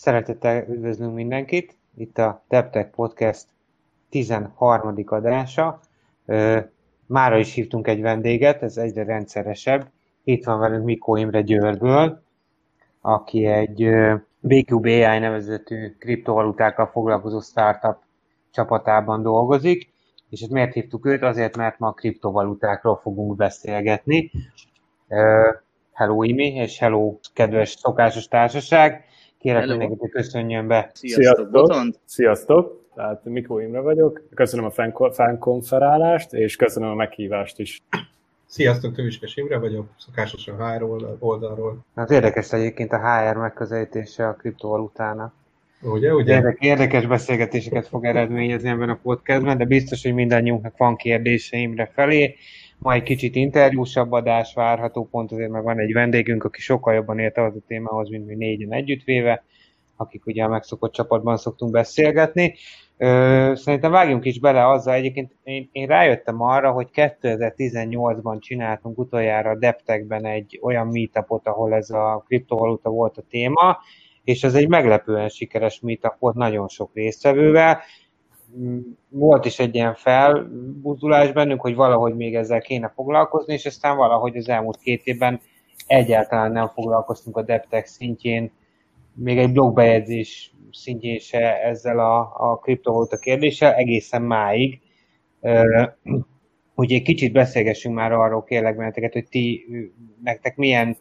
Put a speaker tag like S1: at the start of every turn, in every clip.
S1: Szeretettel üdvözlünk mindenkit. Itt a DevTech Podcast 13. adása. Mára is hívtunk egy vendéget, ez egyre rendszeresebb. Itt van velünk Mikó Imre Győrből, aki egy BQBI nevezetű kriptovalutákkal foglalkozó startup csapatában dolgozik, és ezt miért hívtuk őt? Azért, mert ma a kriptovalutákról fogunk beszélgetni. Hello Imi, és hello kedves szokásos társaság. Kérek hello. mindenkit, hogy köszönjön be.
S2: Sziasztok, Sziasztok. Sziasztok. Tehát Mikó Imre vagyok. Köszönöm a fánkonferálást, és köszönöm a meghívást is.
S3: Sziasztok, Töviskes Imre vagyok, szokásosan HR oldalról.
S1: Az érdekes egyébként a HR megközelítése a kriptovalutának.
S3: Ugye, ugye?
S1: Érdekes, érdekes beszélgetéseket fog eredményezni ebben a podcastben, de biztos, hogy mindannyiunknak van kérdése Imre felé. Ma egy kicsit interjúsabb adás várható, pont azért meg van egy vendégünk, aki sokkal jobban ért az a témához, mint mi négyen együttvéve, akik ugye a megszokott csapatban szoktunk beszélgetni. Ö, szerintem vágjunk is bele azzal, egyébként én, én rájöttem arra, hogy 2018-ban csináltunk utoljára a Deptekben egy olyan meetupot, ahol ez a kriptovaluta volt a téma, és ez egy meglepően sikeres meetup volt nagyon sok résztvevővel. Volt is egy ilyen felbuzdulás bennünk, hogy valahogy még ezzel kéne foglalkozni, és aztán valahogy az elmúlt két évben egyáltalán nem foglalkoztunk a Deptek szintjén, még egy blogbejegyzés szintjén se ezzel a, a kriptovaluta kérdéssel, egészen máig. Ugye egy kicsit beszélgessünk már arról kérlek benneteket, hogy ti, nektek milyen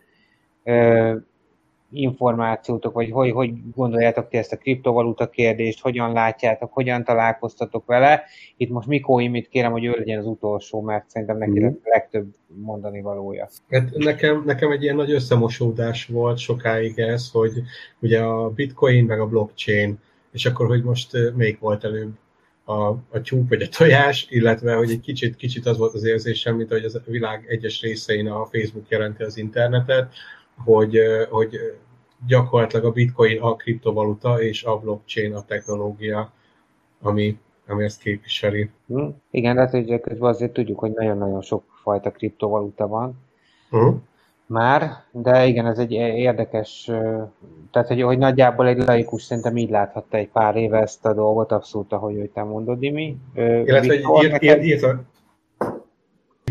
S1: információtok, vagy hogy, hogy gondoljátok ti ezt a kriptovaluta kérdést, hogyan látjátok, hogyan találkoztatok vele. Itt most Mikó Imit kérem, hogy ő legyen az utolsó, mert szerintem neki mm. a legtöbb mondani valója.
S3: Hát nekem, nekem egy ilyen nagy összemosódás volt sokáig ez, hogy ugye a bitcoin meg a blockchain, és akkor, hogy most még volt előbb a, a tyúk vagy a tojás, illetve hogy egy kicsit, kicsit az volt az érzésem, mint hogy a világ egyes részein a Facebook jelenti az internetet, hogy, hogy gyakorlatilag a bitcoin a kriptovaluta, és a blockchain a technológia, ami, ami ezt képviseli.
S1: Hm. Igen, de hogy közben azért tudjuk, hogy nagyon-nagyon sok fajta kriptovaluta van. Uh-huh. Már, de igen, ez egy érdekes, tehát hogy, hogy nagyjából egy laikus szerintem így láthatta egy pár éve ezt a dolgot, abszolút, ahogy, hogy te mondod, Imi.
S3: Illetve írt, írt, írt,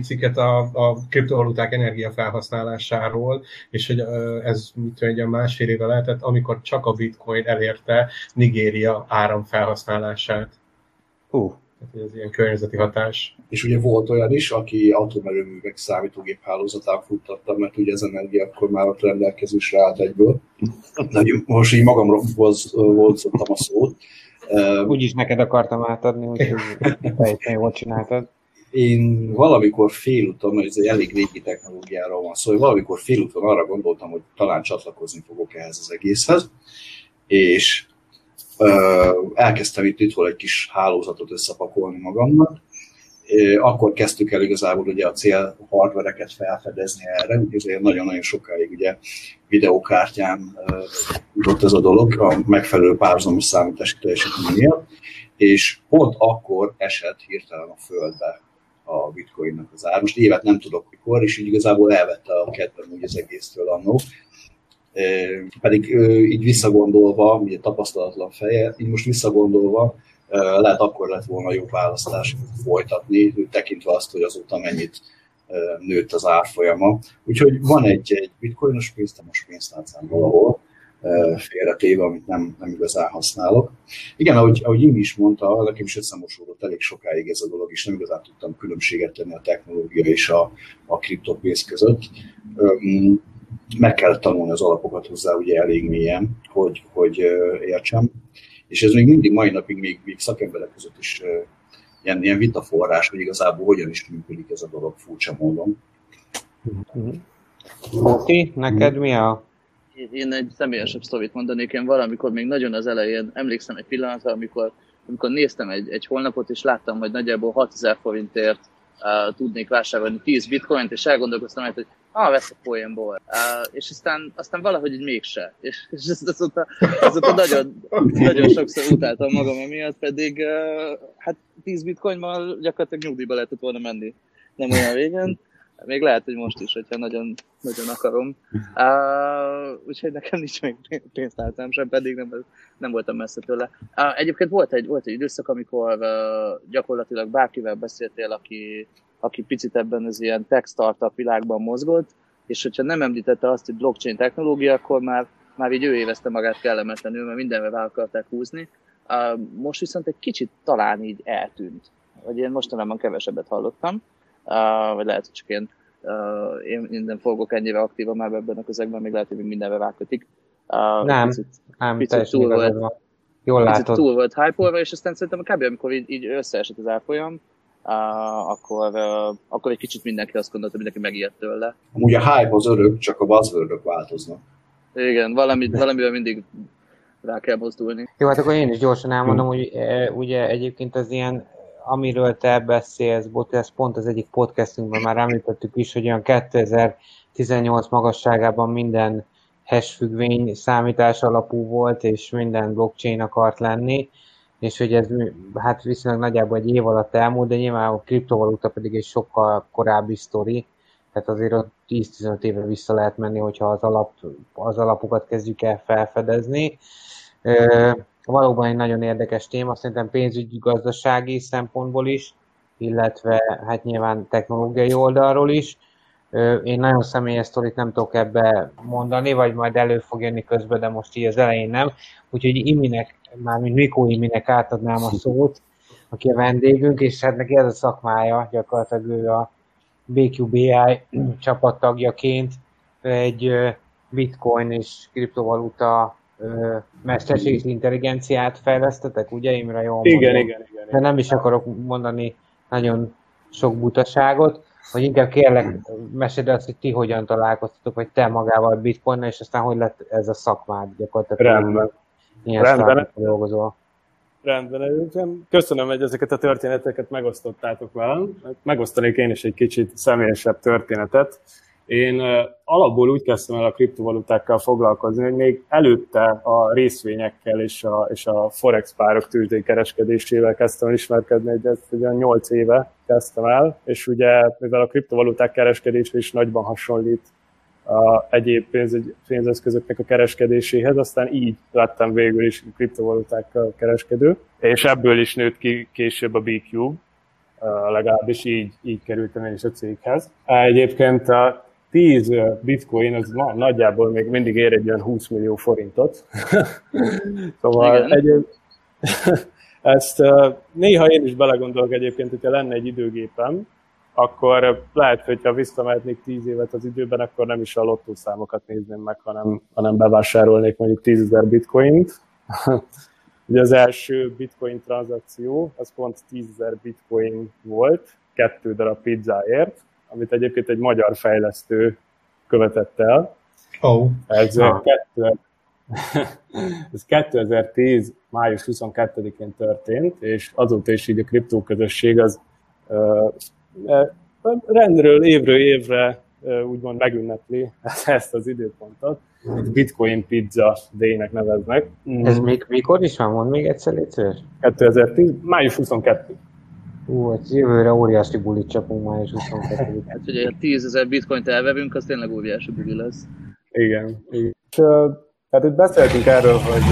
S3: cikket a, a kriptovaluták energiafelhasználásáról, és hogy ez mit egy másfél éve lehetett, amikor csak a bitcoin elérte Nigéria áramfelhasználását. Hú. Tehát ez ilyen környezeti hatás.
S4: És ugye volt olyan is, aki atomerőművek számítógép hálózatán futtatta, mert ugye ez energia akkor már ott rendelkezésre állt egyből. De most így magamról voltottam a szót.
S1: Úgyis neked akartam átadni, úgyhogy teljesen jól csináltad
S4: én valamikor félúton, ez egy elég régi technológiáról van szó, hogy valamikor félúton arra gondoltam, hogy talán csatlakozni fogok ehhez az egészhez, és uh, elkezdtem itt, itt egy kis hálózatot összepakolni magamnak, akkor kezdtük el igazából ugye a cél hardvereket felfedezni erre, úgyhogy nagyon-nagyon sokáig ugye videókártyán jutott ez a dolog, a megfelelő párhuzamos számítási teljesítmény miatt, és pont akkor esett hirtelen a földbe a bitcoinnak az ár. Most évet nem tudok mikor, és így igazából elvette a kedvem úgy az egésztől annó. Pedig így visszagondolva, ugye tapasztalatlan feje, így most visszagondolva, lehet akkor lett volna jó választás folytatni, tekintve azt, hogy azóta mennyit nőtt az árfolyama. Úgyhogy van egy, egy bitcoinos most pénztárcán valahol, félretéve, amit nem, nem igazán használok. Igen, ahogy, ahogy Imi is mondta, nekem is összemosódott elég sokáig ez a dolog, és nem igazán tudtam különbséget tenni a technológia és a, a kriptopénz között. Meg kellett tanulni az alapokat hozzá ugye elég mélyen, hogy, hogy értsem. És ez még mindig mai napig még, még szakemberek között is ilyen, ilyen vitaforrás, hogy igazából hogyan is működik ez a dolog furcsa módon.
S1: Oké, neked mi a
S5: én egy személyesebb sztovit mondanék, én valamikor még nagyon az elején emlékszem egy pillanatra, amikor, amikor néztem egy, egy holnapot, és láttam, hogy nagyjából 6000 forintért uh, tudnék vásárolni 10 bitcoint, és elgondolkoztam, hogy ah, veszek poénból. Uh, és aztán, aztán valahogy így mégse. És, és azóta, azóta nagyon, nagyon sokszor utáltam magam emiatt, pedig uh, hát 10 bitcoinmal gyakorlatilag nyugdíjba lehetett volna menni nem olyan régen. Még lehet, hogy most is, hogyha nagyon, nagyon akarom. Uh, úgyhogy nekem nincs még pénztárcám sem, pedig nem, nem voltam messze tőle. Uh, egyébként volt egy, volt egy időszak, amikor uh, gyakorlatilag bárkivel beszéltél, aki, aki picit ebben az ilyen tech startup világban mozgott, és hogyha nem említette azt, hogy blockchain technológia, akkor már, már így ő évezte magát kellemetlenül, mert mindenre rá akarták húzni. Uh, most viszont egy kicsit talán így eltűnt. Vagy én mostanában kevesebbet hallottam uh, vagy lehet, hogy csak én, uh, én minden fogok ennyire aktívan már ebben a közegben, még lehet, hogy mindenre rákötik.
S1: Uh, nem, picit, nem, picit túl volt,
S5: Jól látod. túl volt hype és aztán szerintem kb. amikor így, így összeesett az árfolyam, uh, akkor, uh, akkor egy kicsit mindenki azt gondolta, mindenki megijedt tőle.
S4: Amúgy a hype az örök, csak a buzzword változnak.
S5: Igen, valamit, valamivel mindig rá kell mozdulni.
S1: Jó, hát akkor én is gyorsan elmondom, hogy e, ugye egyébként az ilyen amiről te beszélsz, ez pont az egyik podcastünkben már említettük is, hogy olyan 2018 magasságában minden hash függvény számítás alapú volt, és minden blockchain akart lenni, és hogy ez hát viszonylag nagyjából egy év alatt elmúlt, de nyilván a kriptovaluta pedig egy sokkal korábbi sztori, tehát azért ott 10-15 éve vissza lehet menni, hogyha az, alap, az alapokat kezdjük el felfedezni valóban egy nagyon érdekes téma, szerintem pénzügyi gazdasági szempontból is, illetve hát nyilván technológiai oldalról is. Én nagyon személyes sztorit nem tudok ebbe mondani, vagy majd elő fog jönni közben, de most így az elején nem. Úgyhogy Iminek, mármint Mikó Iminek átadnám a szót, aki a vendégünk, és hát neki ez a szakmája, gyakorlatilag ő a BQBI csapattagjaként egy bitcoin és kriptovaluta mesterséges intelligenciát fejlesztetek, ugye Imre, jól
S2: igen, mondom? igen, igen, igen.
S1: De nem is akarok mondani nagyon sok butaságot, hogy inkább kérlek, meséld azt, hogy ti hogyan találkoztatok, vagy te magával a bitcoin és aztán hogy lett ez a szakmád gyakorlatilag.
S2: Rendben.
S1: Ilyen Rendben. dolgozol.
S2: Rendben. Köszönöm, hogy ezeket a történeteket megosztottátok velem. Megosztanék én is egy kicsit személyesebb történetet. Én alapból úgy kezdtem el a kriptovalutákkal foglalkozni, hogy még előtte a részvényekkel és a, és a forex párok tőzsdei kereskedésével kezdtem el ismerkedni, egy ezt ugye 8 éve kezdtem el, és ugye mivel a kriptovaluták kereskedése is nagyban hasonlít a egyéb pénz, pénzeszközöknek a kereskedéséhez, aztán így lettem végül is kriptovalutákkal kereskedő, és ebből is nőtt ki később a BQ, legalábbis így, így kerültem én is a céghez. Egyébként a 10 bitcoin az na, nagyjából még mindig ér egy olyan 20 millió forintot. szóval egy, ezt néha én is belegondolok egyébként, hogyha lenne egy időgépem, akkor lehet, hogyha visszamehetnék 10 évet az időben, akkor nem is a lottószámokat nézném meg, hanem, hanem bevásárolnék mondjuk 10 ezer bitcoint. Ugye az első bitcoin tranzakció, az pont 10 ezer bitcoin volt, kettő darab pizzáért, amit egyébként egy magyar fejlesztő követett el.
S3: Oh.
S2: Ez, ah. kettő, ez 2010. május 22-én történt, és azóta is így a kriptóközösség az uh, rendről évről évre uh, úgymond megünnepli ezt az időpontot. Egy Bitcoin Pizza Day-nek neveznek.
S1: Ez még, mikor is van? Mond még egyszer, légy
S2: 2010. május 22.
S1: Ú, hát jövőre óriási bulit csapunk május 22
S5: Hát ugye 10 ezer bitcoint elvevünk, az tényleg óriási buli lesz.
S2: Igen. Igen. És, hát itt beszéltünk erről, hogy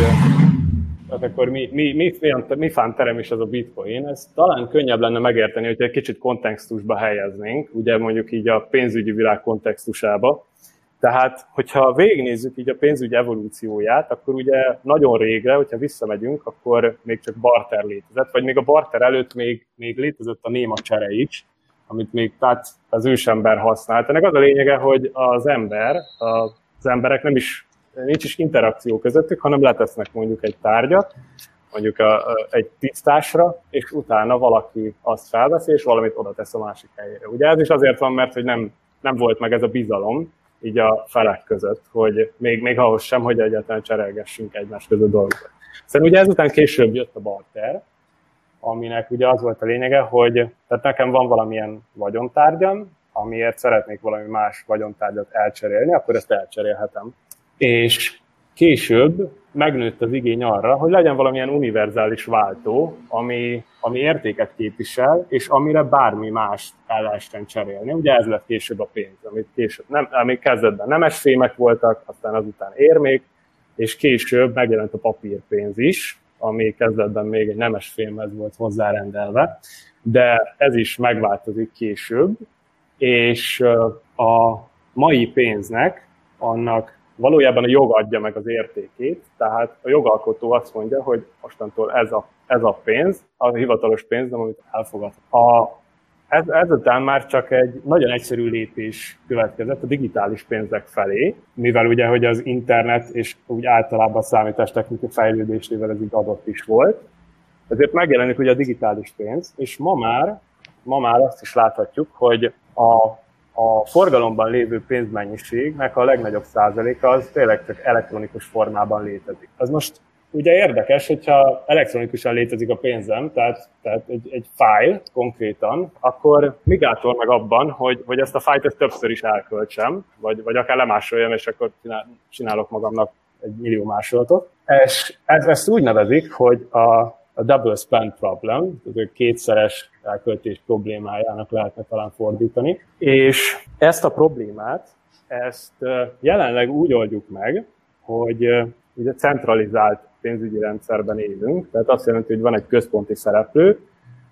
S2: hát akkor mi, mi, mi, mi, mi fán terem is az a bitcoin, ez talán könnyebb lenne megérteni, hogyha egy kicsit kontextusba helyeznénk, ugye mondjuk így a pénzügyi világ kontextusába. Tehát, hogyha végignézzük így a pénzügy evolúcióját, akkor ugye nagyon régre, hogyha visszamegyünk, akkor még csak barter létezett, vagy még a barter előtt még, még létezett a néma csere is, amit még tehát az ősember használt. Ennek az a lényege, hogy az ember, az emberek nem is, nincs is interakció közöttük, hanem letesznek mondjuk egy tárgyat, mondjuk a, a, egy tisztásra, és utána valaki azt felveszi, és valamit oda tesz a másik helyére. Ugye ez is azért van, mert hogy nem, nem volt meg ez a bizalom, így a felek között, hogy még, még ahhoz sem, hogy egyáltalán cserélgessünk egymás között dolgokat. Szerintem ugye ezután később jött a barter, aminek ugye az volt a lényege, hogy tehát nekem van valamilyen vagyontárgyam, amiért szeretnék valami más vagyontárgyat elcserélni, akkor ezt elcserélhetem. És később megnőtt az igény arra, hogy legyen valamilyen univerzális váltó, ami, ami értéket képvisel, és amire bármi más el lehessen cserélni. Ugye ez lett később a pénz, amit később nem, ami kezdetben nemes fémek voltak, aztán azután érmék, és később megjelent a papírpénz is, ami kezdetben még egy nemes fémhez volt hozzárendelve, de ez is megváltozik később, és a mai pénznek annak valójában a jog adja meg az értékét, tehát a jogalkotó azt mondja, hogy mostantól ez a, ez a pénz, a hivatalos pénz, amit elfogad. A, ez, ezután már csak egy nagyon egyszerű lépés következett a digitális pénzek felé, mivel ugye, hogy az internet és úgy általában a számítástechnika fejlődésével ez így adott is volt. Ezért megjelenik ugye a digitális pénz, és ma már, ma már azt is láthatjuk, hogy a a forgalomban lévő pénzmennyiségnek a legnagyobb százaléka az tényleg csak elektronikus formában létezik. Az most ugye érdekes, hogyha elektronikusan létezik a pénzem, tehát, tehát egy, egy fájl konkrétan, akkor mi gátol meg abban, hogy, hogy ezt a fájlt ezt többször is elköltsem, vagy, vagy akár lemásoljam, és akkor csinálok magamnak egy millió másolatot. És ez, ezt úgy nevezik, hogy a a double spend problem, tehát a kétszeres elköltés problémájának lehetne talán fordítani. És ezt a problémát, ezt jelenleg úgy oldjuk meg, hogy ugye centralizált pénzügyi rendszerben élünk, tehát azt jelenti, hogy van egy központi szereplő,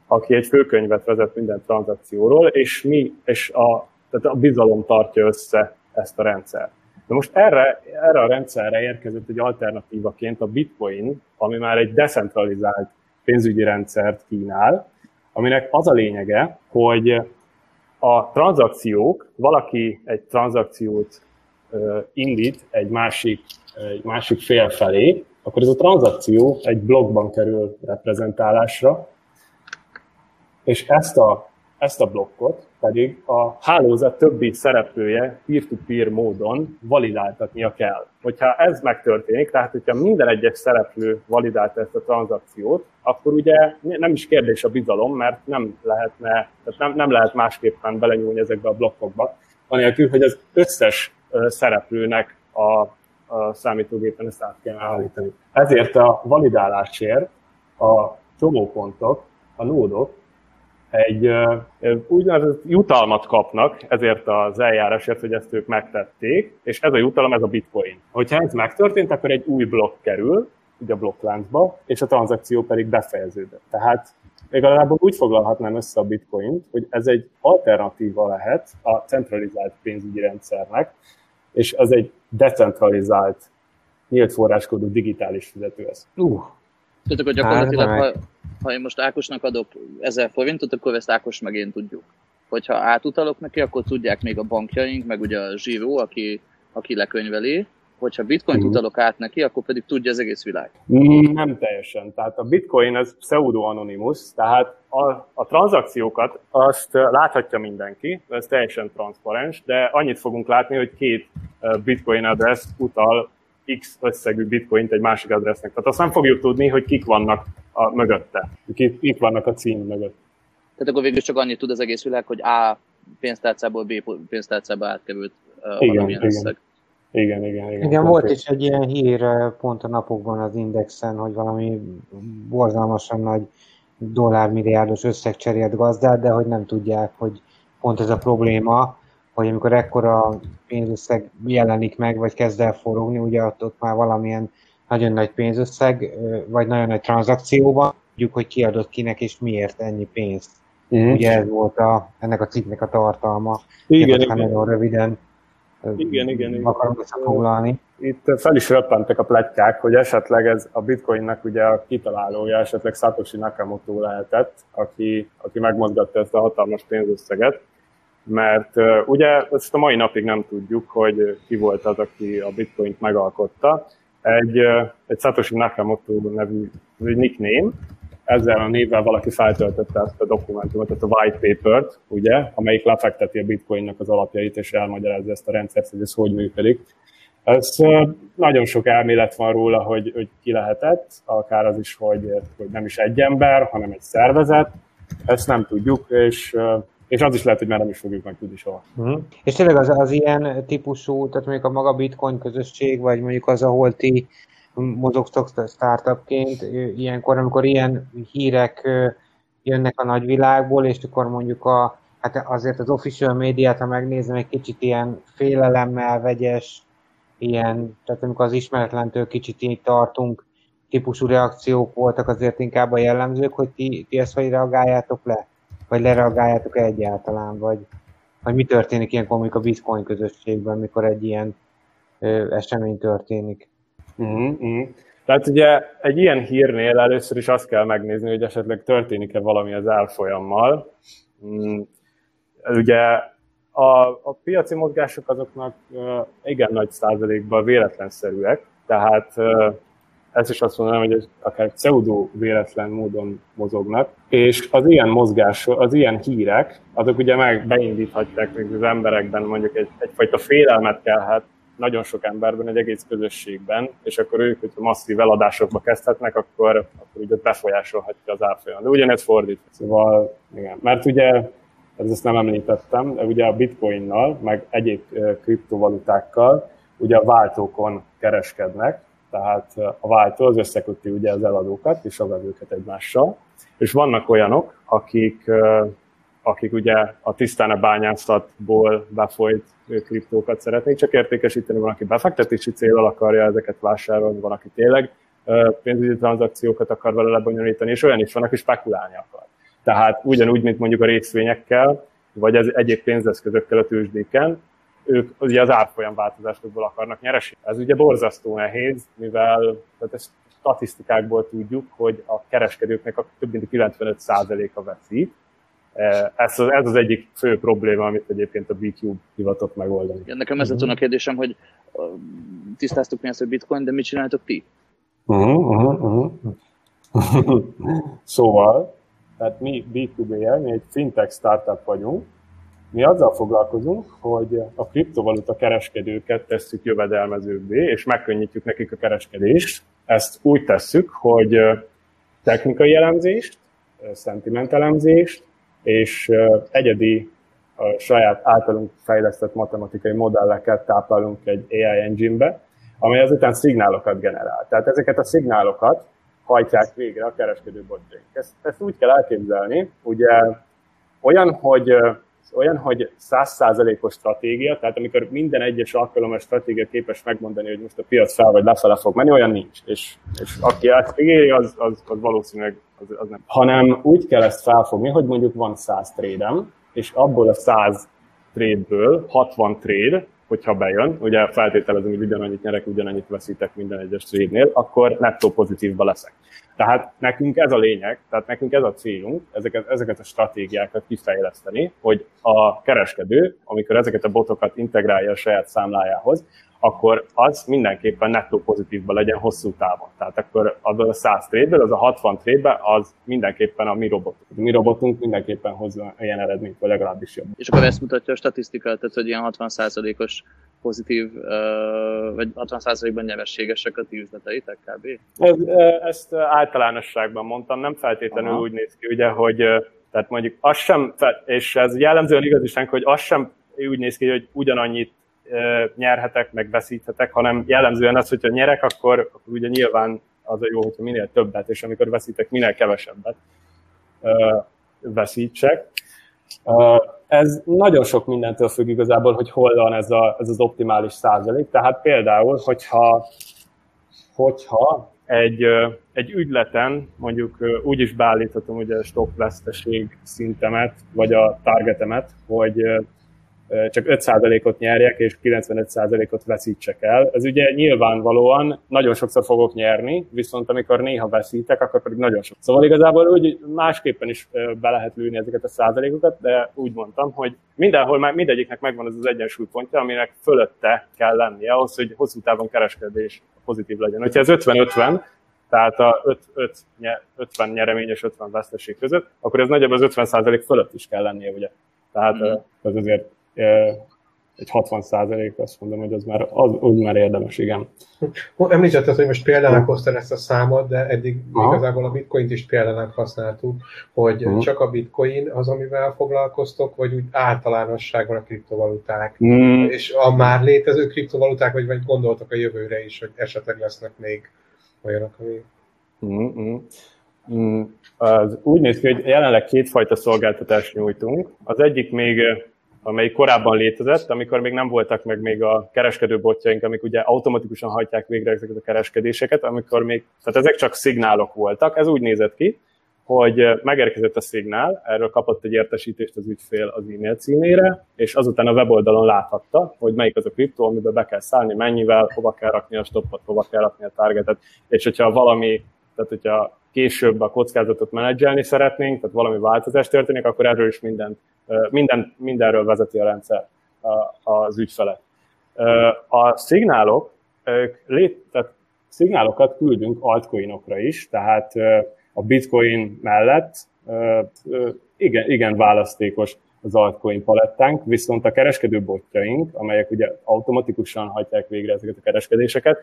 S2: aki egy főkönyvet vezet minden tranzakcióról, és mi, és a, tehát a bizalom tartja össze ezt a rendszert. De most erre, erre a rendszerre érkezett egy alternatívaként a bitcoin, ami már egy decentralizált pénzügyi rendszert kínál, aminek az a lényege, hogy a tranzakciók, valaki egy tranzakciót indít egy másik, egy másik fél felé, akkor ez a tranzakció egy blogban kerül reprezentálásra, és ezt a, ezt a blokkot pedig a hálózat többi szereplője peer-to-peer módon validáltatnia kell. Hogyha ez megtörténik, tehát hogyha minden egyes szereplő validálta ezt a tranzakciót, akkor ugye nem is kérdés a bizalom, mert nem lehetne, tehát nem, nem lehet másképpen belenyúlni ezekbe a blokkokba, anélkül, hogy az összes szereplőnek a, a számítógépen ezt át kell állítani. Ezért a validálásért a csomópontok, a nódok egy úgynevezett jutalmat kapnak ezért az eljárásért, hogy ezt ők megtették, és ez a jutalom, ez a bitcoin. Hogyha ez megtörtént, akkor egy új blokk kerül, ugye a blokkláncba, és a tranzakció pedig befejeződött. Tehát legalább úgy foglalhatnám össze a bitcoint, hogy ez egy alternatíva lehet a centralizált pénzügyi rendszernek, és az egy decentralizált, nyílt forráskodó digitális fizetőeszköz.
S5: Uh, tehát akkor gyakorlatilag, ha, ha én most Ákosnak adok 1000 forintot, akkor ezt Ákos meg én tudjuk. Hogyha átutalok neki, akkor tudják még a bankjaink, meg ugye a Zsíró, aki, aki lekönyveli, hogyha bitcoin uh-huh. utalok át neki, akkor pedig tudja az egész világ.
S2: Mm, nem teljesen. Tehát a bitcoin az pseudo-anonymous, tehát a, a tranzakciókat azt láthatja mindenki, ez teljesen transzparens, de annyit fogunk látni, hogy két bitcoin adress utal X összegű bitcoint egy másik adressnek. Tehát azt nem fogjuk tudni, hogy kik vannak a mögötte, kik, kik vannak a cím mögött.
S5: Tehát akkor végül csak annyit tud az egész világ, hogy A pénztárcából B pénztárcába átkerült uh, igen,
S2: igen. összeg. Igen, igen, igen.
S1: Igen, volt is egy ilyen hír pont a napokban az Indexen, hogy valami borzalmasan nagy dollármilliárdos összeg cserélt gazdát, de hogy nem tudják, hogy pont ez a probléma, hogy amikor ekkora pénzösszeg jelenik meg, vagy kezd el forogni, ugye ott, ott már valamilyen nagyon nagy pénzösszeg, vagy nagyon nagy tranzakcióban, tudjuk, hogy kiadott kinek és miért ennyi pénzt. Mm. Ugye ez volt a, ennek a cikknek a tartalma.
S2: Igen, igen. Nagyon
S1: röviden
S2: igen, igen, igen.
S1: akarom összefoglalni.
S2: Itt fel is röppentek a pletykák, hogy esetleg ez a bitcoinnak ugye a kitalálója, esetleg Satoshi Nakamoto lehetett, aki, aki megmozgatta ezt a hatalmas pénzösszeget mert ugye ezt a mai napig nem tudjuk, hogy ki volt az, aki a bitcoint megalkotta. Egy, uh, egy Satoshi Nakamoto nevű nickname, ezzel a névvel valaki feltöltötte ezt a dokumentumot, ezt a white paper-t, ugye, amelyik lefekteti a bitcoinnak az alapjait, és elmagyarázza ezt a rendszert, hogy ez hogy működik. Ez nagyon sok elmélet van róla, hogy, hogy ki lehetett, akár az is, hogy, hogy nem is egy ember, hanem egy szervezet, ezt nem tudjuk, és és az is lehet, hogy már nem is fogjuk meg tudni soha.
S1: Uh-huh. És tényleg az, az ilyen típusú, tehát mondjuk a maga bitcoin közösség, vagy mondjuk az, ahol ti mozogtok startupként, ilyenkor, amikor ilyen hírek jönnek a nagyvilágból, és akkor mondjuk a, hát azért az official médiát, ha megnézem, egy kicsit ilyen félelemmel vegyes, ilyen, tehát amikor az ismeretlentől kicsit így tartunk, típusú reakciók voltak azért inkább a jellemzők, hogy ti, ti ezt hogy reagáljátok le? Vagy lereagáljátok -e egyáltalán? Vagy, vagy mi történik ilyenkor mondjuk a Bitcoin közösségben, mikor egy ilyen ö, esemény történik?
S2: Mm-hmm. Tehát ugye egy ilyen hírnél először is azt kell megnézni, hogy esetleg történik-e valami az árfolyammal. Mm. Ugye a, a piaci mozgások azoknak igen nagy százalékban véletlenszerűek, tehát ezt is azt mondanám, hogy akár pseudo véletlen módon mozognak, és az ilyen mozgás, az ilyen hírek, azok ugye meg beindíthatják még az emberekben mondjuk egy, egyfajta félelmet kelhet nagyon sok emberben, egy egész közösségben, és akkor ők, hogyha masszív eladásokba kezdhetnek, akkor, akkor ugye befolyásolhatja az árfolyam. De ugyanez fordít. Szóval, igen. Mert ugye, ezt nem említettem, de ugye a bitcoinnal, meg egyéb kriptovalutákkal, ugye a váltókon kereskednek, tehát a váltó az összeköti ugye az eladókat és a vevőket egymással, és vannak olyanok, akik, akik ugye a tisztán a bányászatból befolyt kriptókat szeretnék csak értékesíteni, van, aki befektetési célral akarja ezeket vásárolni, van, aki tényleg pénzügyi tranzakciókat akar vele lebonyolítani, és olyan is van, aki spekulálni akar. Tehát ugyanúgy, mint mondjuk a részvényekkel, vagy az egyéb pénzeszközökkel a tőzsdéken, ők ugye az árfolyam változásokból akarnak nyeresni. Ez ugye borzasztó nehéz, mivel tehát ezt statisztikákból tudjuk, hogy a kereskedőknek a több mint 95%-a veszít. E, ez az, ez az egyik fő probléma, amit egyébként a BQ hivatott megoldani.
S5: Ja, nekem ez uh-huh. a kérdésem, hogy tisztáztuk mi ezt, hogy bitcoin, de mit csináltok ti?
S2: Uh-huh, uh-huh, uh-huh. szóval, tehát mi B2B-el, mi egy fintech startup vagyunk, mi azzal foglalkozunk, hogy a kriptovaluta kereskedőket tesszük jövedelmezőbbé, és megkönnyítjük nekik a kereskedést. Ezt úgy tesszük, hogy technikai elemzést, szentiment elemzést, és egyedi a saját általunk fejlesztett matematikai modelleket táplálunk egy AI engine-be, amely azután szignálokat generál. Tehát ezeket a szignálokat hajtják végre a kereskedő botjaink. Ezt, ezt úgy kell elképzelni, ugye olyan, hogy olyan, hogy százszázalékos stratégia, tehát amikor minden egyes alkalommal stratégia képes megmondani, hogy most a piac fel vagy lefele fog menni, olyan nincs. És, és aki ezt ígéri, az, az, az valószínűleg az, az nem. Hanem úgy kell ezt felfogni, hogy mondjuk van 100 trédem, és abból a 100 trade-ből 60 trade, hogyha bejön, ugye feltételezem, hogy ugyanannyit nyerek, ugyanannyit veszítek minden egyes trade-nél, akkor nettó pozitívba leszek. Tehát nekünk ez a lényeg, tehát nekünk ez a célunk, ezeket, ezeket a stratégiákat kifejleszteni, hogy a kereskedő, amikor ezeket a botokat integrálja a saját számlájához, akkor az mindenképpen nettó pozitívban legyen hosszú távon. Tehát akkor abból a 100 trade az a 60 trade az mindenképpen a mi robotunk. A mi robotunk mindenképpen hozza ilyen eredményt, vagy legalábbis jobb.
S5: És akkor ezt mutatja a statisztika, tehát hogy ilyen 60%-os pozitív, vagy 60%-ban nyerességesek a ti üzleteitek kb?
S2: Ez, ezt általánosságban mondtam, nem feltétlenül Aha. úgy néz ki, ugye, hogy tehát mondjuk az sem, és ez jellemzően igaz is, hogy az sem úgy néz ki, hogy ugyanannyit nyerhetek, meg veszíthetek, hanem jellemzően az, hogyha nyerek, akkor, akkor ugye nyilván az a jó, hogyha minél többet, és amikor veszítek, minél kevesebbet veszítsek. Ez nagyon sok mindentől függ igazából, hogy hol van ez, a, ez az optimális százalék. Tehát például, hogyha, hogyha egy, egy ügyleten mondjuk úgy is beállíthatom ugye a stop veszteség szintemet, vagy a targetemet, hogy csak 5%-ot nyerjek, és 95%-ot veszítsek el. Ez ugye nyilvánvalóan nagyon sokszor fogok nyerni, viszont amikor néha veszítek, akkor pedig nagyon sok. Szóval igazából úgy másképpen is be lehet lőni ezeket a százalékokat, de úgy mondtam, hogy mindenhol már mindegyiknek megvan az az egyensúlypontja, aminek fölötte kell lennie ahhoz, hogy hosszú távon kereskedés pozitív legyen. Hogyha ez 50-50, tehát a 5, 5, 50 nyereményes 50 veszteség között, akkor ez nagyjából az 50% fölött is kell lennie, ugye. Tehát mm. ez azért egy 60 százalék, azt mondom, hogy az már, az, úgy már érdemes, igen.
S3: Említetted, hogy most példának hoztad ezt a számot, de eddig Aha. igazából a bitcoint is példának használtuk, hogy uh-huh. csak a bitcoin az, amivel foglalkoztok, vagy úgy általánosságban a kriptovaluták. Uh-huh. És a már létező kriptovaluták, vagy, vagy gondoltok a jövőre is, hogy esetleg lesznek még olyanok, ami...
S2: Mm-hmm. Mm, az úgy néz ki, hogy jelenleg kétfajta szolgáltatást nyújtunk. Az egyik még, amelyik korábban létezett, amikor még nem voltak meg még a kereskedőbotjaink, amik ugye automatikusan hajtják végre ezeket a kereskedéseket, amikor még, tehát ezek csak szignálok voltak. Ez úgy nézett ki, hogy megérkezett a szignál, erről kapott egy értesítést az ügyfél az e-mail címére, és azután a weboldalon láthatta, hogy melyik az a kriptó, amiben be kell szállni, mennyivel, hova kell rakni a stoppot, hova kell rakni a targetet, és hogyha valami, tehát hogyha később a kockázatot menedzselni szeretnénk, tehát valami változás történik, akkor erről is minden, minden, mindenről vezeti a rendszer az ügyfelet. A szignálok, lét, tehát szignálokat küldünk altcoinokra is, tehát a bitcoin mellett igen, igen választékos az altcoin palettánk, viszont a kereskedő botjaink, amelyek ugye automatikusan hagyják végre ezeket a kereskedéseket,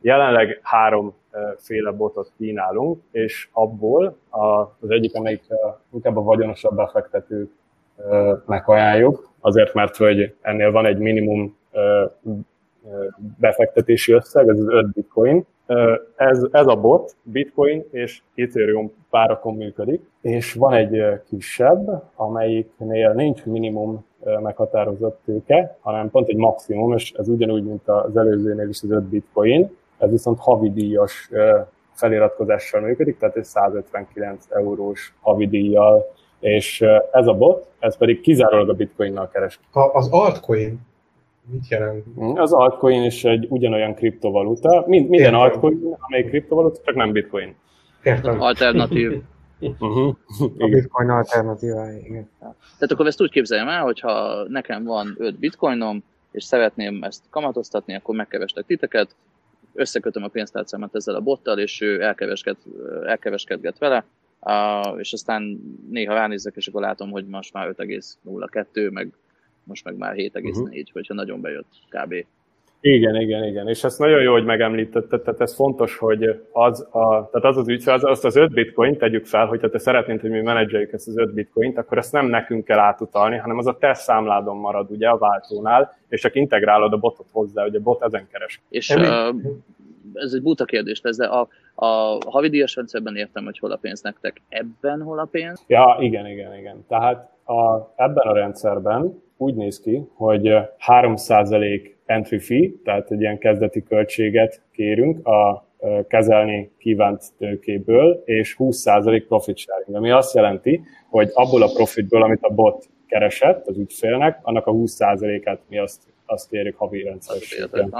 S2: jelenleg három féle botot kínálunk, és abból az egyik, amelyik inkább a vagyonosabb befektetőknek ajánljuk, azért mert hogy ennél van egy minimum befektetési összeg, ez az 5 bitcoin, ez, ez a bot Bitcoin és Ethereum párakon működik, és van egy kisebb, amelyiknél nincs minimum meghatározott tőke, hanem pont egy maximum, és ez ugyanúgy, mint az előzőnél is az 5 Bitcoin, ez viszont havidíjas feliratkozással működik, tehát egy 159 eurós havidíjjal, és ez a bot, ez pedig kizárólag a bitcoinnal keres.
S3: Az altcoin Mit jelent?
S2: Az altcoin is egy ugyanolyan kriptovaluta. Mind, minden Értem. altcoin, amely kriptovaluta, csak nem bitcoin.
S5: Értem. Alternatív.
S1: Uh-huh. A bitcoin alternatívája, igen.
S5: Tehát akkor ezt úgy képzeljem el, hogyha nekem van 5 bitcoinom, és szeretném ezt kamatoztatni, akkor megkevestek titeket, összekötöm a pénztárcámat ezzel a bottal, és ő elkeveskedget, elkeveskedget vele, és aztán néha ránézek, és akkor látom, hogy most már 5,02, meg most meg már 7,4, uh-huh. Mhm. hogyha nagyon bejött kb.
S2: Igen, igen, igen. És ezt nagyon jó, hogy megemlítetted, tehát ez fontos, hogy az, a, tehát az az ügyfél, az, azt az 5 bitcoin tegyük fel, hogyha te szeretnéd, hogy mi menedzseljük ezt az 5 bitcoint, akkor ezt nem nekünk kell átutalni, hanem az a te számládon marad ugye a váltónál, és csak integrálod a botot hozzá, hogy a bot ezen keres.
S5: És uh, ez egy buta kérdés lesz, de a, a havidíjas rendszerben értem, hogy hol a pénz nektek. Ebben hol a pénz?
S2: Ja, igen, igen, igen. Tehát a, ebben a rendszerben úgy néz ki, hogy 3% entry fee, tehát egy ilyen kezdeti költséget kérünk a kezelni kívánt tőkéből, és 20% profit sharing, ami azt jelenti, hogy abból a profitból, amit a bot keresett az ügyfélnek, annak a 20%-át mi azt, azt kérjük havi rendszerességen.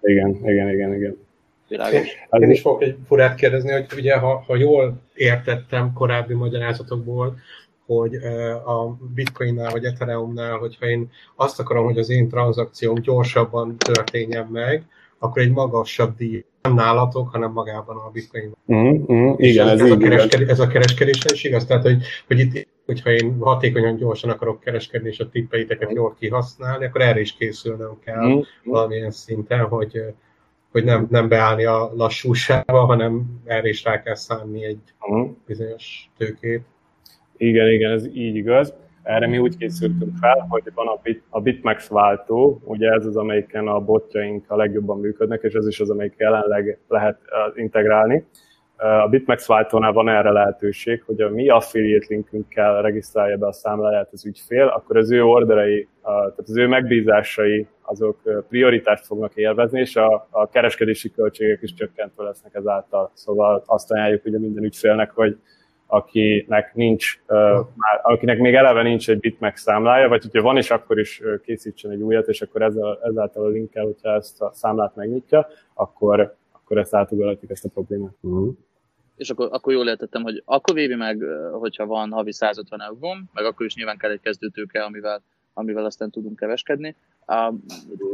S2: Igen, igen, igen, igen.
S3: Én is fogok egy furát kérdezni, hogy ugye, ha, ha jól értettem korábbi magyarázatokból, hogy a Bitcoinnál vagy Ethereumnál, hogyha én azt akarom, hogy az én tranzakcióm gyorsabban történjen meg, akkor egy magasabb díj nem nálatok, hanem magában a Bitcoinban.
S2: Mm, mm, igen,
S3: ez, ez, a kereskedés, ez a kereskedésre is igaz? Tehát, hogy, hogy itt, hogyha én hatékonyan gyorsan akarok kereskedni, és a tippeiteket jól kihasználni, akkor erre is készülnöm kell mm, valamilyen szinten, hogy, hogy nem, nem beállni a lassúságba, hanem erre is rá kell szánni egy mm. bizonyos tőkét.
S2: Igen, igen, ez így igaz. Erre mi úgy készültünk fel, hogy van a, Bit, a Bitmax váltó, ugye ez az, amelyiken a botjaink a legjobban működnek, és ez is az, amelyik jelenleg lehet integrálni. A Bitmax váltónál van erre lehetőség, hogy a mi affiliate linkünkkel regisztrálja be a számláját az ügyfél, akkor az ő orderei, tehát az ő megbízásai, azok prioritást fognak élvezni, és a, a kereskedési költségek is csökkentve lesznek ezáltal. Szóval azt ajánljuk ugye minden ügyfélnek, hogy akinek nincs, már, akinek még eleve nincs egy Bitmax számlája, vagy hogyha van is, akkor is készítsen egy újat, és akkor ezzel, ezáltal a linkkel, hogyha ezt a számlát megnyitja, akkor, akkor ezt átugorhatjuk ezt a problémát. Uh-huh.
S5: És akkor, akkor jól értettem, hogy akkor vévi meg, hogyha van havi 150 euróm, meg akkor is nyilván kell egy kezdőtőke, amivel, amivel aztán tudunk keveskedni.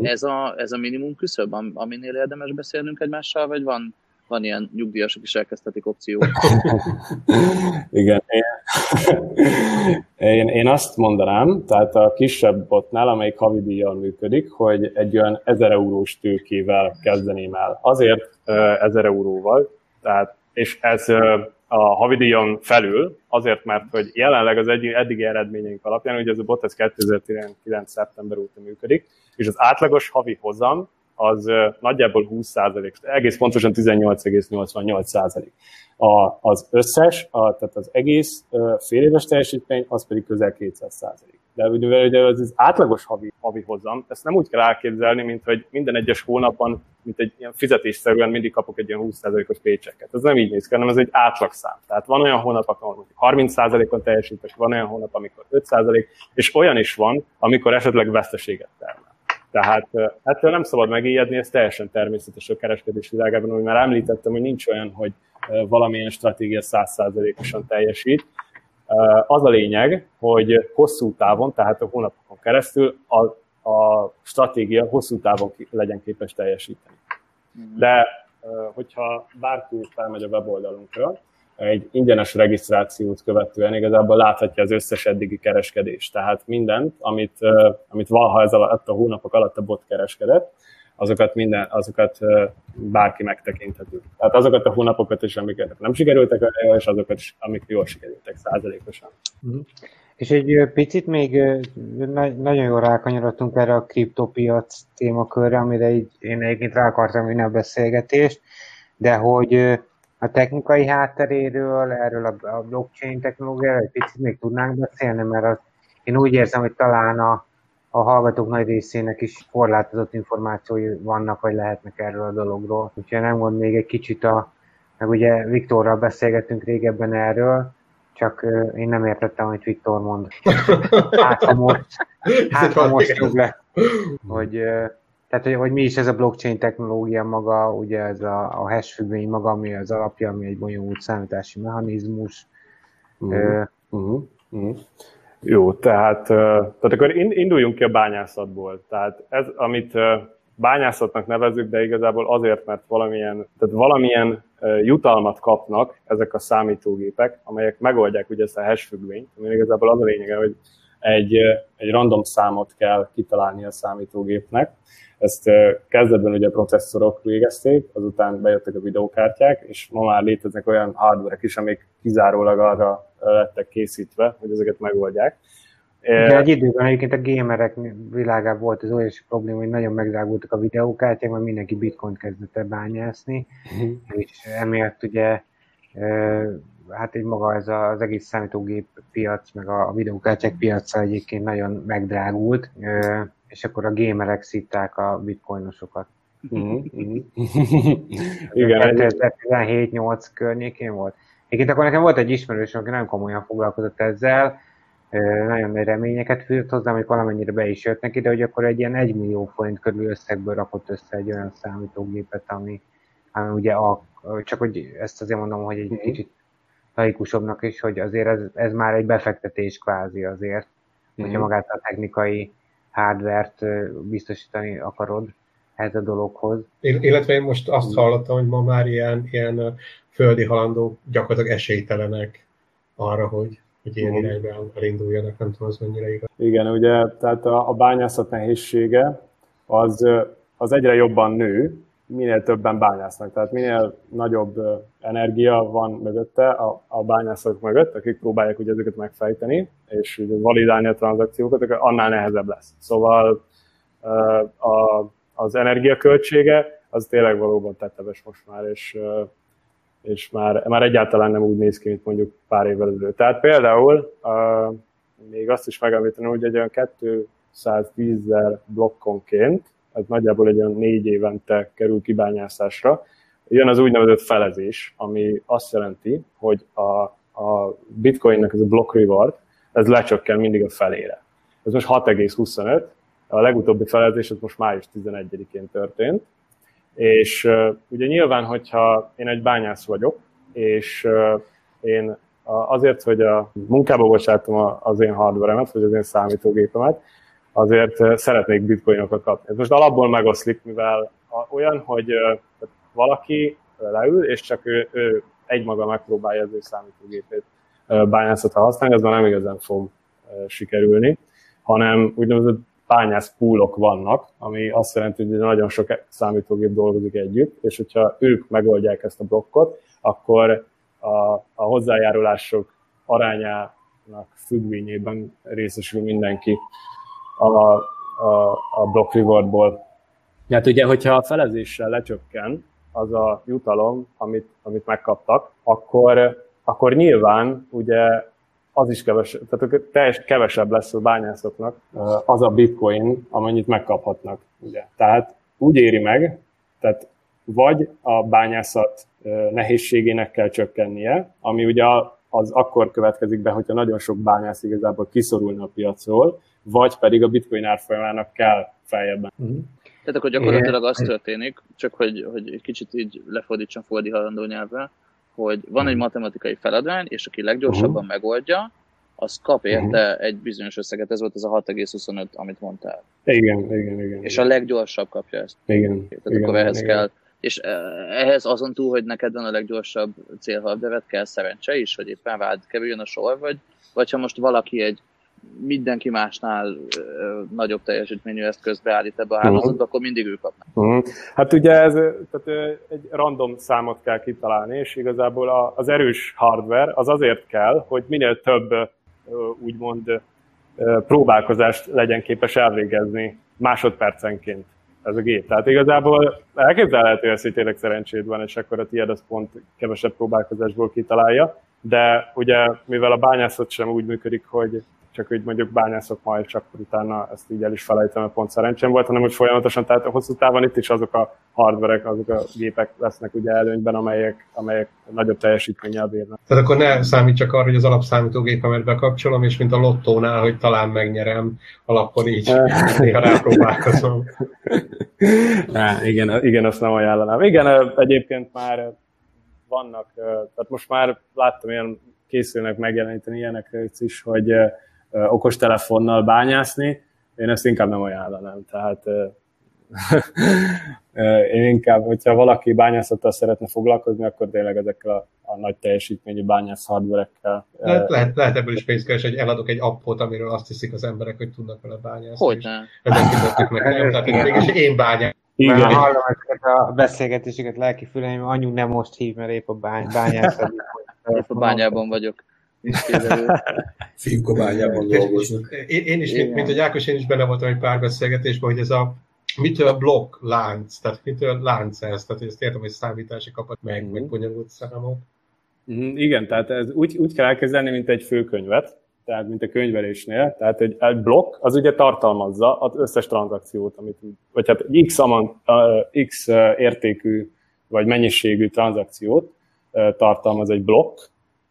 S5: Ez a, ez a minimum küszöb, aminél érdemes beszélnünk egymással, vagy van, van ilyen nyugdíjasok is elkezdhetik opció.
S2: Igen, én, én, azt mondanám, tehát a kisebb botnál, amelyik havidíjjal működik, hogy egy olyan 1000 eurós tőkével kezdeném el. Azért 1000 euróval, tehát, és ez a havidíjon felül, azért, mert hogy jelenleg az egy, eddigi eredményeink alapján, ugye ez a bot ez 2019. szeptember óta működik, és az átlagos havi hozam az nagyjából 20%, egész pontosan 18,88%. az összes, a, tehát az egész fél éves teljesítmény, az pedig közel 200%. De ugye, ugye az, az átlagos havi, havi hozam, ezt nem úgy kell elképzelni, mint hogy minden egyes hónapban, mint egy ilyen fizetésszerűen mindig kapok egy ilyen 20%-os pécseket. Ez nem így néz ki, hanem ez egy átlagszám. Tehát van olyan hónap, amikor 30%-on teljesítek, van olyan hónap, amikor 5%, és olyan is van, amikor esetleg veszteséget termel. Tehát ettől nem szabad megijedni, ez teljesen természetes a kereskedés világában, hogy már említettem, hogy nincs olyan, hogy valamilyen stratégia 100%-osan teljesít. Az a lényeg, hogy hosszú távon, tehát a hónapokon keresztül a, a stratégia hosszú távon legyen képes teljesíteni. Mhm. De hogyha bárki felmegy a weboldalunkra, egy ingyenes regisztrációt követően igazából láthatja az összes eddigi kereskedést. Tehát mindent, amit, amit valaha ez alatt a hónapok alatt a bot kereskedett, azokat, minden, azokat bárki megtekinthető. Tehát azokat a hónapokat is, amiket nem sikerültek, és azokat is, amik jól sikerültek százalékosan.
S1: Mm. És egy picit még nagyon jól rákanyarodtunk erre a kriptopiac témakörre, amire így én egyébként rá akartam vinni a beszélgetést, de hogy a technikai hátteréről, erről a blockchain technológiáról egy picit még tudnánk beszélni, mert az, én úgy érzem, hogy talán a, a hallgatók nagy részének is korlátozott információi vannak, vagy lehetnek erről a dologról. Úgyhogy nem mond még egy kicsit a, meg ugye Viktorral beszélgettünk régebben erről, csak én nem értettem, amit Viktor mond. Hát ha most, hát, ha most le, hogy tehát, hogy, hogy mi is ez a blockchain technológia maga, ugye ez a, a hash függvény maga, ami az alapja, ami egy bonyolult számítási mechanizmus.
S2: Uh-huh. Uh-huh. Uh-huh. Jó, tehát, tehát akkor induljunk ki a bányászatból. Tehát ez, amit bányászatnak nevezük, de igazából azért, mert valamilyen, tehát valamilyen jutalmat kapnak ezek a számítógépek, amelyek megoldják ugye ezt a hash függvényt, ami igazából az a lényege, hogy egy, egy random számot kell kitalálni a számítógépnek, ezt kezdetben ugye processzorok végezték, azután bejöttek a videókártyák, és ma már léteznek olyan hardware is, amik kizárólag arra lettek készítve, hogy ezeket megoldják.
S1: De egy időben egyébként a gamerek világában volt az óriási probléma, hogy nagyon megdrágultak a videókártyák, mert mindenki bitcoin kezdett el bányászni, uh-huh. és emiatt ugye hát egy maga ez az egész számítógép piac, meg a videókártyák piaca egyébként nagyon megdrágult és akkor a gamerek szitták a bitcoinosokat. Mm-hmm. Igen. 2017-8 környékén volt. Egyébként akkor nekem volt egy ismerős, aki nagyon komolyan foglalkozott ezzel, nagyon nagy reményeket fűzött hozzá, hogy valamennyire be is jött neki, de hogy akkor egy ilyen 1 millió forint körül összegből rakott össze egy olyan számítógépet, ami, ami ugye a, csak hogy ezt azért mondom, hogy egy mm-hmm. kicsit laikusabbnak is, hogy azért ez, ez már egy befektetés kvázi azért, mm-hmm. hogyha magát a technikai hardvert biztosítani akarod ez a dologhoz.
S3: Illetve én most azt hallottam, hogy ma már ilyen, ilyen földi halandók gyakorlatilag esélytelenek arra, hogy, hogy ilyen uh-huh. irányba elinduljanak, nem tudom, az mennyire igaz.
S2: Igen, ugye, tehát a, a bányászat nehézsége az, az egyre jobban nő, minél többen bányásznak. Tehát minél nagyobb energia van mögötte, a, a bányászok mögött, akik próbálják ugye ezeket megfejteni, és ugye validálni a tranzakciókat, annál nehezebb lesz. Szóval a, az energiaköltsége az tényleg valóban teteves most már, és, és már, már egyáltalán nem úgy néz ki, mint mondjuk pár évvel ezelőtt. Tehát például még azt is megemlíteni, hogy egy olyan 210 ezer blokkonként ez nagyjából egy olyan négy évente kerül kibányászásra. Jön az úgynevezett felezés, ami azt jelenti, hogy a, a bitcoinnek ez a block reward, ez lecsökken mindig a felére. Ez most 6,25, a legutóbbi felezés az most május 11-én történt, és uh, ugye nyilván, hogyha én egy bányász vagyok, és uh, én azért, hogy a munkába bocsátom az én hardware-emet, vagy az én számítógépemet, azért szeretnék bitcoinokat kapni. Ez most alapból megoszlik, mivel olyan, hogy valaki leül, és csak ő, ő egymaga megpróbálja az ő számítógépét bányászatra használni, ez már nem igazán fog sikerülni, hanem úgynevezett bányász poolok vannak, ami azt jelenti, hogy nagyon sok számítógép dolgozik együtt, és hogyha ők megoldják ezt a blokkot, akkor a, a hozzájárulások arányának függvényében részesül mindenki a, a, a block rewardból. Hát ugye, hogyha a felezéssel lecsökken az a jutalom, amit, amit megkaptak, akkor, akkor nyilván ugye az is kevesebb, tehát teljes kevesebb lesz a bányászoknak az a bitcoin, amennyit megkaphatnak. Ugye. Tehát úgy éri meg, tehát vagy a bányászat nehézségének kell csökkennie, ami ugye az akkor következik be, hogyha nagyon sok bányász igazából kiszorulna a piacról, vagy pedig a bitcoin árfolyamának kell feljebben. Uh-huh.
S5: Tehát akkor gyakorlatilag az történik, csak hogy, hogy egy kicsit így lefordítsam Foldi halandó nyelvvel, hogy van egy matematikai feladvány, és aki leggyorsabban uh-huh. megoldja, az kap érte uh-huh. egy bizonyos összeget, ez volt ez a 6,25, amit mondtál.
S2: Igen, igen, igen.
S5: És a leggyorsabb kapja ezt.
S2: Igen.
S5: Tehát igen, akkor ehhez igen. kell, és ehhez azon túl, hogy neked van a leggyorsabb célhabdevet, kell szerencse is, hogy éppen vád kerüljön a sor, vagy, vagy ha most valaki egy mindenki másnál nagyobb teljesítményű eszközt beállít ebbe a hálózatba, uh-huh. akkor mindig ő kapnak.
S2: Uh-huh. Hát ugye ez tehát egy random számot kell kitalálni, és igazából az erős hardware az azért kell, hogy minél több úgymond próbálkozást legyen képes elvégezni másodpercenként ez a gép. Tehát igazából elképzelhető, hogy tényleg szerencséd van, és akkor a tiéd az pont kevesebb próbálkozásból kitalálja, de ugye mivel a bányászat sem úgy működik, hogy csak hogy mondjuk bányászok majd, csak utána ezt így el is felejtem, mert pont szerencsém volt, hanem hogy folyamatosan, tehát hosszú távon itt is azok a hardverek, azok a gépek lesznek ugye előnyben, amelyek, amelyek nagyobb teljesítménnyel bírnak.
S3: Tehát akkor ne számít csak arra, hogy az alapszámítógépemet bekapcsolom, és mint a lottónál, hogy talán megnyerem, alapon így néha rápróbálkozom.
S2: igen, igen, azt nem ajánlanám. Igen, egyébként már vannak, tehát most már láttam ilyen készülnek megjeleníteni ilyenekre is, hogy okostelefonnal bányászni, én ezt inkább nem ajánlanám. Tehát én inkább, hogyha valaki bányászattal szeretne foglalkozni, akkor tényleg ezekkel a, a nagy teljesítményű bányász hardverekkel.
S3: Lehet, lehet, lehet ebből is pénzt keresni, hogy eladok egy appot, amiről azt hiszik az emberek, hogy tudnak vele bányászni.
S5: Hogy nem?
S3: Ezek nekem, tehát mégis én bányászom.
S1: Igen. Már hallom ezeket a beszélgetéseket lelki füleim, anyu nem most hív, mert épp a bány, bányászat.
S5: épp a bányában vagyok.
S4: Fiúk a bányában dolgoznak.
S3: Én, én is, mint, mint hogy Ákos, én is benne voltam egy pár beszélgetésben, hogy ez a mitől blokk lánc, tehát mitől lánc ez, tehát ezt értem, hogy számítási kapat meg, mm. meg bonyolult számok.
S2: Mm, igen, tehát ez úgy, úgy kell elkezdeni, mint egy főkönyvet, tehát mint a könyvelésnél, tehát egy, egy blokk az ugye tartalmazza az összes tranzakciót, amit, vagy hát x, amant, uh, x értékű vagy mennyiségű tranzakciót uh, tartalmaz egy blokk,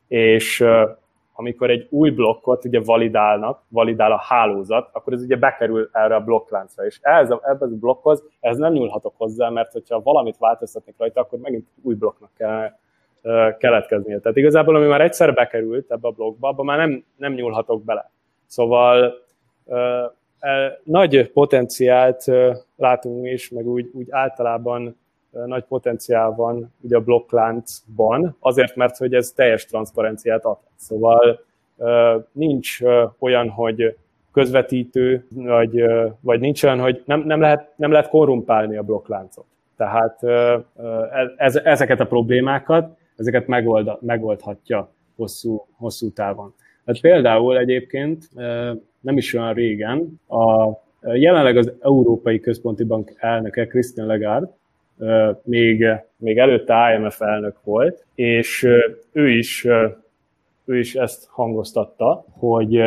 S2: és uh, amikor egy új blokkot ugye validálnak, validál a hálózat, akkor ez ugye bekerül erre a blokkláncra, és ehhez a, ebben a blokkhoz ez nem nyúlhatok hozzá, mert hogyha valamit változtatnék rajta, akkor megint új blokknak kell keletkeznie. Tehát igazából, ami már egyszer bekerült ebbe a blokkba, abban már nem, nem nyúlhatok bele. Szóval e, nagy potenciált látunk is, meg úgy, úgy általában nagy potenciál van ugye a blokkláncban, azért, mert hogy ez teljes transzparenciát ad. Szóval nincs olyan, hogy közvetítő, vagy, vagy nincs olyan, hogy nem, nem, lehet, nem lehet korrumpálni a blokkláncot. Tehát ez, ezeket a problémákat, ezeket megold, megoldhatja hosszú, hosszú távon. Hát például egyébként nem is olyan régen, a, jelenleg az Európai Központi Bank elnöke Christian Lagarde még, még előtte IMF elnök volt, és ő is, ő is ezt hangoztatta, hogy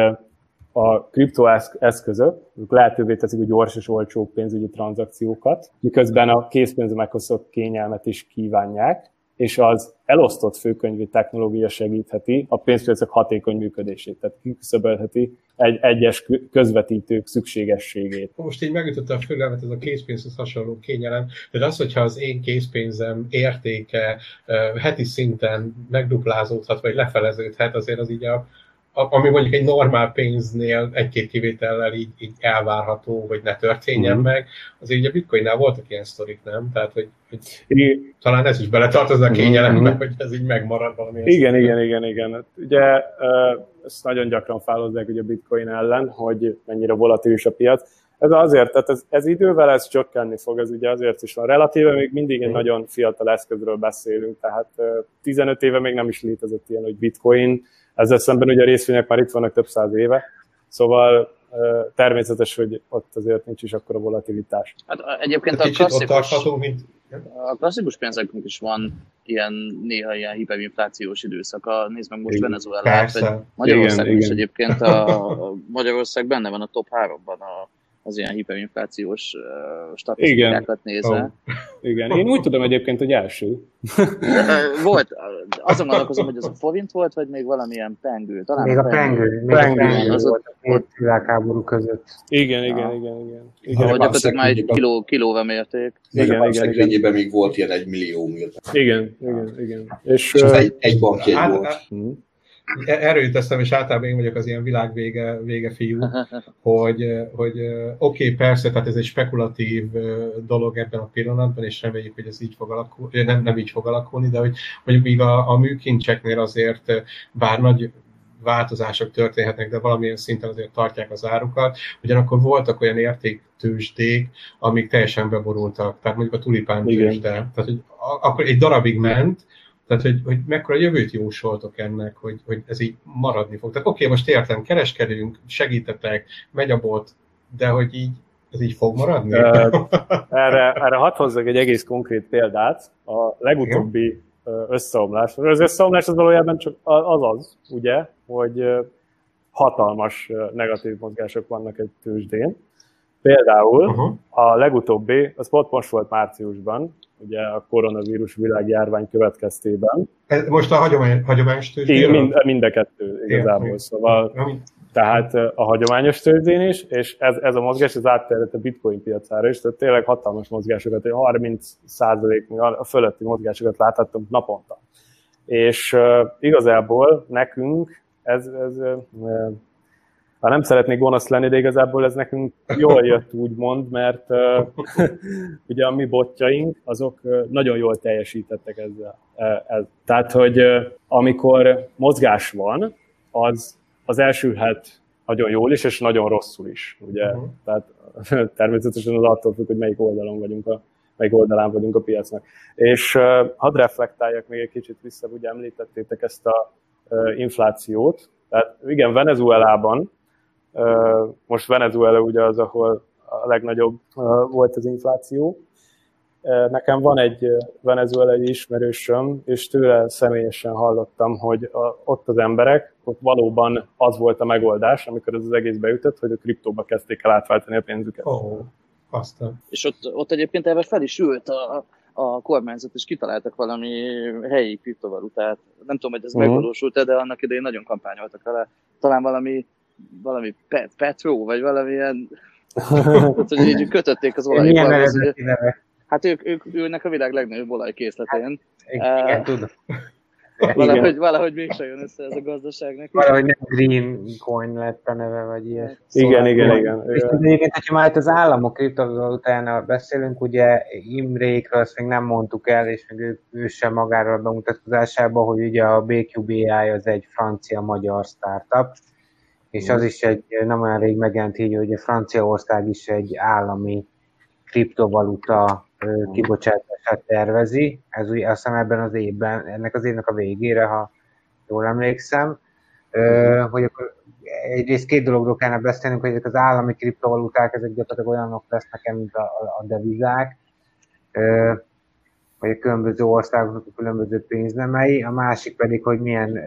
S2: a kriptoeszközök lehetővé teszik a gyors és olcsó pénzügyi tranzakciókat, miközben a készpénz meghozott kényelmet is kívánják, és az elosztott főkönyvi technológia segítheti a pénzpiacok hatékony működését, tehát kiküszöbölheti egy egyes közvetítők szükségességét.
S3: Most így megütötte a fülemet ez a készpénzhez hasonló kényelem, de az, hogyha az én készpénzem értéke heti szinten megduplázódhat, vagy lefeleződhet, azért az így a, ami mondjuk egy normál pénznél egy-két kivétellel így, így elvárható, hogy ne történjen uh-huh. meg, azért ugye a bitcoinnál voltak ilyen sztorik, nem? Tehát, hogy, hogy I... talán ez is beletartozna a mhm. kényelembe, uh-huh. hogy ez így megmarad valami.
S2: Igen, igen, igen, igen. Hát ugye ezt nagyon gyakran fálozzák ugye a bitcoin ellen, hogy mennyire volatilis a piac. Ez azért, tehát ez, ez idővel ez csökkenni fog, ez ugye azért is van. Relatíve még mindig egy nagyon fiatal eszközről beszélünk, tehát 15 éve még nem is létezett ilyen, hogy bitcoin, ezzel szemben ugye a részvények már itt vannak több száz éve, szóval természetes, hogy ott azért nincs is akkora volatilitás.
S5: Hát egyébként
S3: a
S5: klasszikus,
S3: tartható, mint...
S5: a klasszikus pénzeknek is van ilyen néha ilyen hiperinflációs időszaka. Nézd meg most Venezuelát, vagy Magyarország is egyébként a, a Magyarország benne van a top 3-ban a az ilyen hiperinflációs uh, statisztikákat Igen. nézve. Oh.
S2: Igen, én úgy tudom egyébként, hogy első.
S5: volt, azon gondolkozom, hogy az a forint volt, vagy még valamilyen pengő.
S1: Talán még a pengő, még pengő, a pengő az volt a két világháború között.
S2: Igen, igen, ja. igen, igen. igen.
S5: Ahol gyakorlatilag már egy kiló, kilóval mérték.
S4: Igen, igen, igen. igen. még volt ilyen egy millió mérték.
S2: Igen, igen, igen.
S4: És, és uh, egy, egy bankjegy hát, volt. Hát,
S3: erről jut eszem, és általában én vagyok az ilyen világvége vége fiú, hogy, hogy oké, okay, persze, tehát ez egy spekulatív dolog ebben a pillanatban, és reméljük, hogy ez így fog alakulni, nem, nem így fog alakulni, de hogy mondjuk még a, a műkincseknél azért, bár nagy változások történhetnek, de valamilyen szinten azért tartják az árukat. Ugyanakkor voltak olyan értéktősdék, amik teljesen beborultak, tehát mondjuk a tulipán tőzsde. Tehát, hogy akkor egy darabig ment, tehát, hogy, hogy mekkora jövőt jósoltok ennek, hogy, hogy ez így maradni fog. Tehát oké, okay, most értem, kereskedünk, segítetek, megy a bot, de hogy így ez így fog maradni?
S2: erre, erre hadd hozzak egy egész konkrét példát. A legutóbbi összeomlás. Az összeomlás az valójában csak az az, ugye, hogy hatalmas negatív mozgások vannak egy tőzsdén. Például uh-huh. a legutóbbi, az pont most volt márciusban, ugye a koronavírus világjárvány következtében.
S3: Ez most a hagyomány, hagyományos tőzsdén?
S2: Mind, mind a kettő igazából, Igen. szóval tehát a hagyományos tőzsdén is, és ez, ez a mozgás az átterjedt a bitcoin piacára is, tehát tényleg hatalmas mozgásokat, 30 százalék a fölötti mozgásokat láthattunk naponta. És uh, igazából nekünk ez, ez uh, ha nem szeretnék gonosz lenni, de igazából ez nekünk jól jött úgymond, mert uh, ugye a mi botjaink, azok nagyon jól teljesítettek ezzel. Uh, ez. Tehát, hogy amikor mozgás van, az az elsülhet nagyon jól is, és nagyon rosszul is. Ugye? Uh-huh. Tehát természetesen az attól függ, hogy melyik oldalon vagyunk a, melyik oldalán vagyunk a piacnak. És uh, hadd reflektáljak még egy kicsit vissza, ugye említettétek ezt a uh, inflációt. Tehát igen, Venezuelában most Venezuela ugye az, ahol a legnagyobb volt az infláció. Nekem van egy venezuelai ismerősöm, és tőle személyesen hallottam, hogy ott az emberek, ott valóban az volt a megoldás, amikor ez az egész beütött, hogy a kriptóba kezdték el átváltani a pénzüket.
S3: Oh, aztán.
S5: És ott, ott egyébként ebben fel is ült a, a kormányzat, és kitaláltak valami helyi kriptovalutát. Nem tudom, hogy ez uh-huh. megvalósult-e, de annak idején nagyon kampányoltak vele. Talán valami valami Pet, Petro, vagy valamilyen, hát, hogy így kötötték az olajba. Hát ők, ők ülnek a világ legnagyobb olajkészletén.
S1: Hát, igen, uh, tudom.
S5: Valahogy, valahogy mégse jön össze ez a gazdaság neki.
S1: Valahogy nem Green Coin lett a neve, vagy ilyen.
S2: Szóval igen, igen, igen.
S1: És egyébként, hogyha már itt az államok kriptovalutájánál beszélünk, ugye Imrékről azt még nem mondtuk el, és még ő, ő sem magáról a bemutatkozásában, hogy ugye a BQBI az egy francia-magyar startup, és az is egy nem olyan rég megjelent így, hogy a Franciaország is egy állami kriptovaluta kibocsátását tervezi. Ez ugye azt hiszem ebben az évben, ennek az évnek a végére, ha jól emlékszem, hogy akkor egyrészt két dologról kellene beszélnünk, hogy ezek az állami kriptovaluták, ezek gyakorlatilag olyanok lesznek, mint a, a, a devizák, vagy a különböző országoknak a különböző pénznemei, a másik pedig, hogy milyen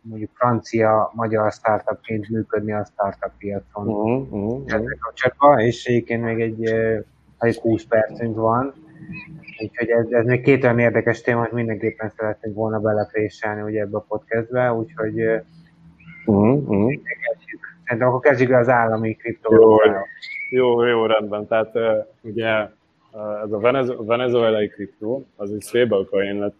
S1: mondjuk francia-magyar startupként működni a startup piacon. Uh-huh, uh-huh. és egyébként még egy, egy 20 percünk van, úgyhogy ez, ez még két olyan érdekes téma, hogy mindenképpen szeretnénk volna belepréselni ugye ebbe a podcastbe, úgyhogy uh-huh, uh-huh. De akkor kezdjük az állami kriptovalutával.
S2: Jó, jó, jó, rendben. Tehát ugye ez a venezuelai kriptó, az egy stablecoin lett.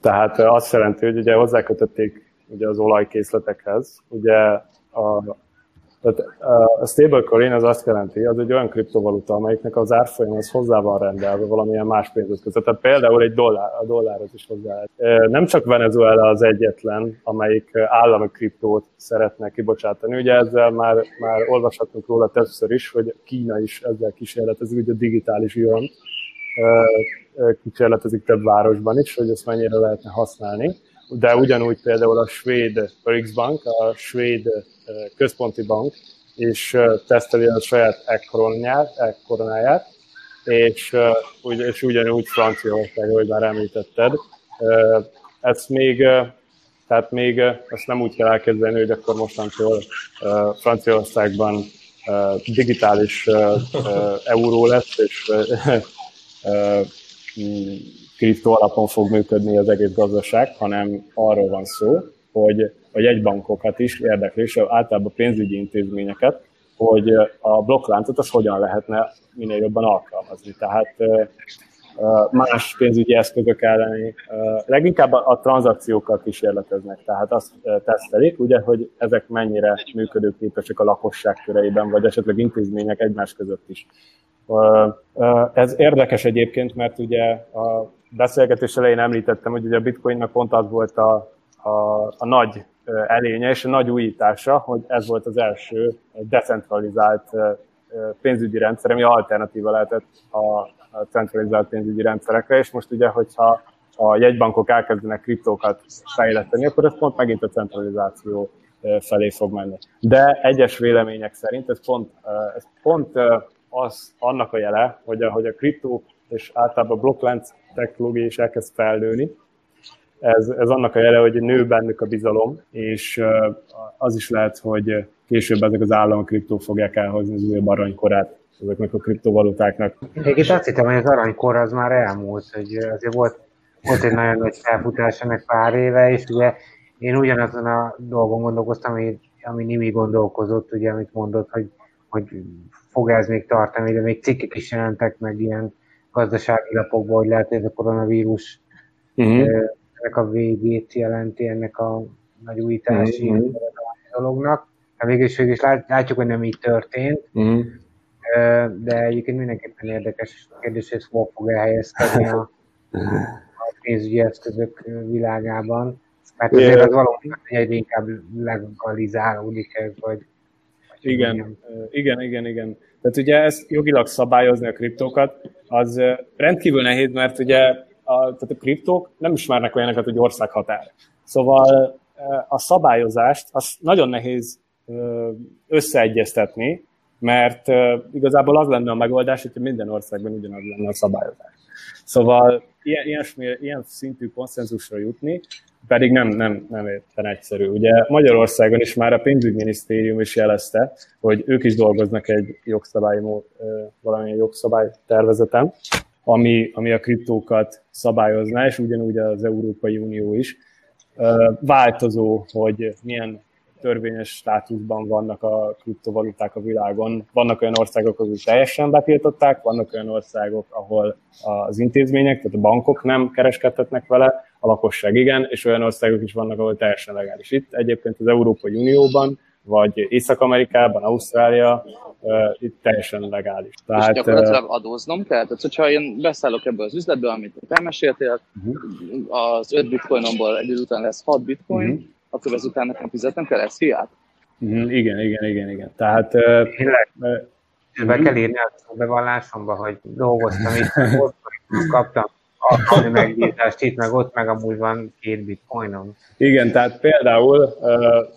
S2: Tehát azt jelenti, hogy ugye hozzákötötték ugye az olajkészletekhez. Ugye a, tehát a stablecoin az azt jelenti, az egy olyan kriptovaluta, amelyiknek az árfolyam az hozzá van rendelve valamilyen más között. Tehát például egy dollár, a dollárhoz is hozzá Nem csak Venezuela az egyetlen, amelyik állami kriptót szeretne kibocsátani. Ugye ezzel már, már olvashatunk róla többször is, hogy Kína is ezzel kísérletezik, ugye a digitális yuan kísérletezik több városban is, hogy ezt mennyire lehetne használni. De ugyanúgy például a svéd Riksbank, a svéd központi bank és teszteli a saját ekkoronáját, és, és ugyanúgy Franciaország, ahogy már említetted. Ezt még, tehát még ezt nem úgy kell elkezdeni, hogy akkor mostantól Franciaországban digitális euró lesz, és kriptó alapon fog működni az egész gazdaság, hanem arról van szó, hogy a jegybankokat is érdekli, és általában pénzügyi intézményeket, hogy a blokkláncot az hogyan lehetne minél jobban alkalmazni. Tehát más pénzügyi eszközök elleni, leginkább a tranzakciókat kísérleteznek, tehát azt tesztelik, ugye, hogy ezek mennyire működőképesek a lakosság köreiben, vagy esetleg intézmények egymás között is. Ez érdekes egyébként, mert ugye a beszélgetés elején említettem, hogy ugye a bitcoinnak pont az volt a, a, a nagy elénye és a nagy újítása, hogy ez volt az első decentralizált pénzügyi rendszer, ami alternatíva lehetett a centralizált pénzügyi rendszerekre, és most ugye, hogyha a jegybankok elkezdenek kriptókat fejleszteni, akkor ez pont megint a centralizáció felé fog menni. De egyes vélemények szerint ez pont, ez pont az annak a jele, hogy a, hogy a kriptó és általában a blokklánc technológia is elkezd felnőni, ez, ez annak a jele, hogy nő bennük a bizalom, és az is lehet, hogy később ezek az államok kriptó fogják elhozni az újabb aranykorát ezeknek a kriptovalutáknak.
S1: Itt azt hittem, hogy az aranykor az már elmúlt, hogy azért volt, volt egy nagyon nagy felfutás ennek pár éve, és ugye én ugyanazon a dolgon gondolkoztam, ami, ami Nimi gondolkozott, ugye, amit mondott, hogy, hogy fog ez még tartani, de még cikkek is jelentek meg ilyen gazdasági lapokban, hogy lehet, hogy ez a koronavírus uh-huh ennek a végét jelenti ennek a nagy újítási mm-hmm. dolognak. A végül is látjuk, hogy nem így történt, mm-hmm. de egyébként mindenképpen érdekes kérdés, hogy hol fog elhelyezkedni a, a pénzügyi eszközök világában. Mert azért az valóban egyre inkább legalizálódik ez, vagy
S2: igen, igen, igen, igen. Tehát ugye ezt jogilag szabályozni a kriptókat, az rendkívül nehéz, mert ugye a, tehát a kriptók nem ismernek olyanokat, hogy országhatár. Szóval a szabályozást az nagyon nehéz összeegyeztetni, mert igazából az lenne a megoldás, hogy minden országban ugyanaz lenne a szabályozás. Szóval ilyen, ilyesmi, ilyen szintű konszenzusra jutni, pedig nem, nem, nem érten egyszerű. Ugye Magyarországon is már a pénzügyminisztérium is jelezte, hogy ők is dolgoznak egy jogszabály, valamilyen jogszabálytervezeten, ami, ami a kriptókat szabályozná, és ugyanúgy az Európai Unió is. Változó, hogy milyen törvényes státuszban vannak a kriptovaluták a világon. Vannak olyan országok, ahol teljesen betiltották, vannak olyan országok, ahol az intézmények, tehát a bankok nem kereskedhetnek vele, a lakosság igen, és olyan országok is vannak, ahol teljesen legális. Itt egyébként az Európai Unióban vagy Észak-Amerikában, Ausztrália, itt teljesen legális.
S5: Tehát, és gyakorlatilag adóznom kell? Tehát, hogyha én beszállok ebből az üzletbe, amit elmeséltél, uh-huh. az 5 bitcoinomból egy után lesz 6 bitcoin, uh-huh. Akkor ezután nekem fizetnem kell ezt fiát?
S2: Uh-huh. Igen, igen, igen, igen. Tehát... Uh,
S1: uh, be kell írni a bevallásomba, hogy dolgoztam itt, kaptam alkalmi megbízást itt, meg ott, meg amúgy van két bitcoinom.
S2: Igen, tehát például,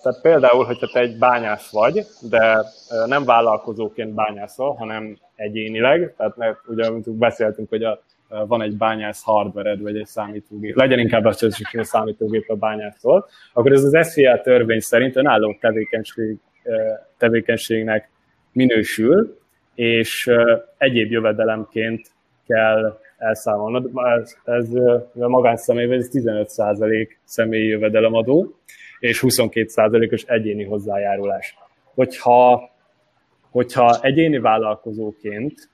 S2: tehát például, hogyha te egy bányász vagy, de nem vállalkozóként bányászol, hanem egyénileg, tehát mert ugye, amit beszéltünk, hogy a, van egy bányász hardvered, vagy egy számítógép, legyen inkább az, hogy a számítógép a bányászol, akkor ez az SZIA törvény szerint önálló tevékenység, tevékenységnek minősül, és egyéb jövedelemként kell elszámolnod. Ez, ez a magánszemélyben ez 15% személyi jövedelemadó, és 22%-os egyéni hozzájárulás. Hogyha, hogyha egyéni vállalkozóként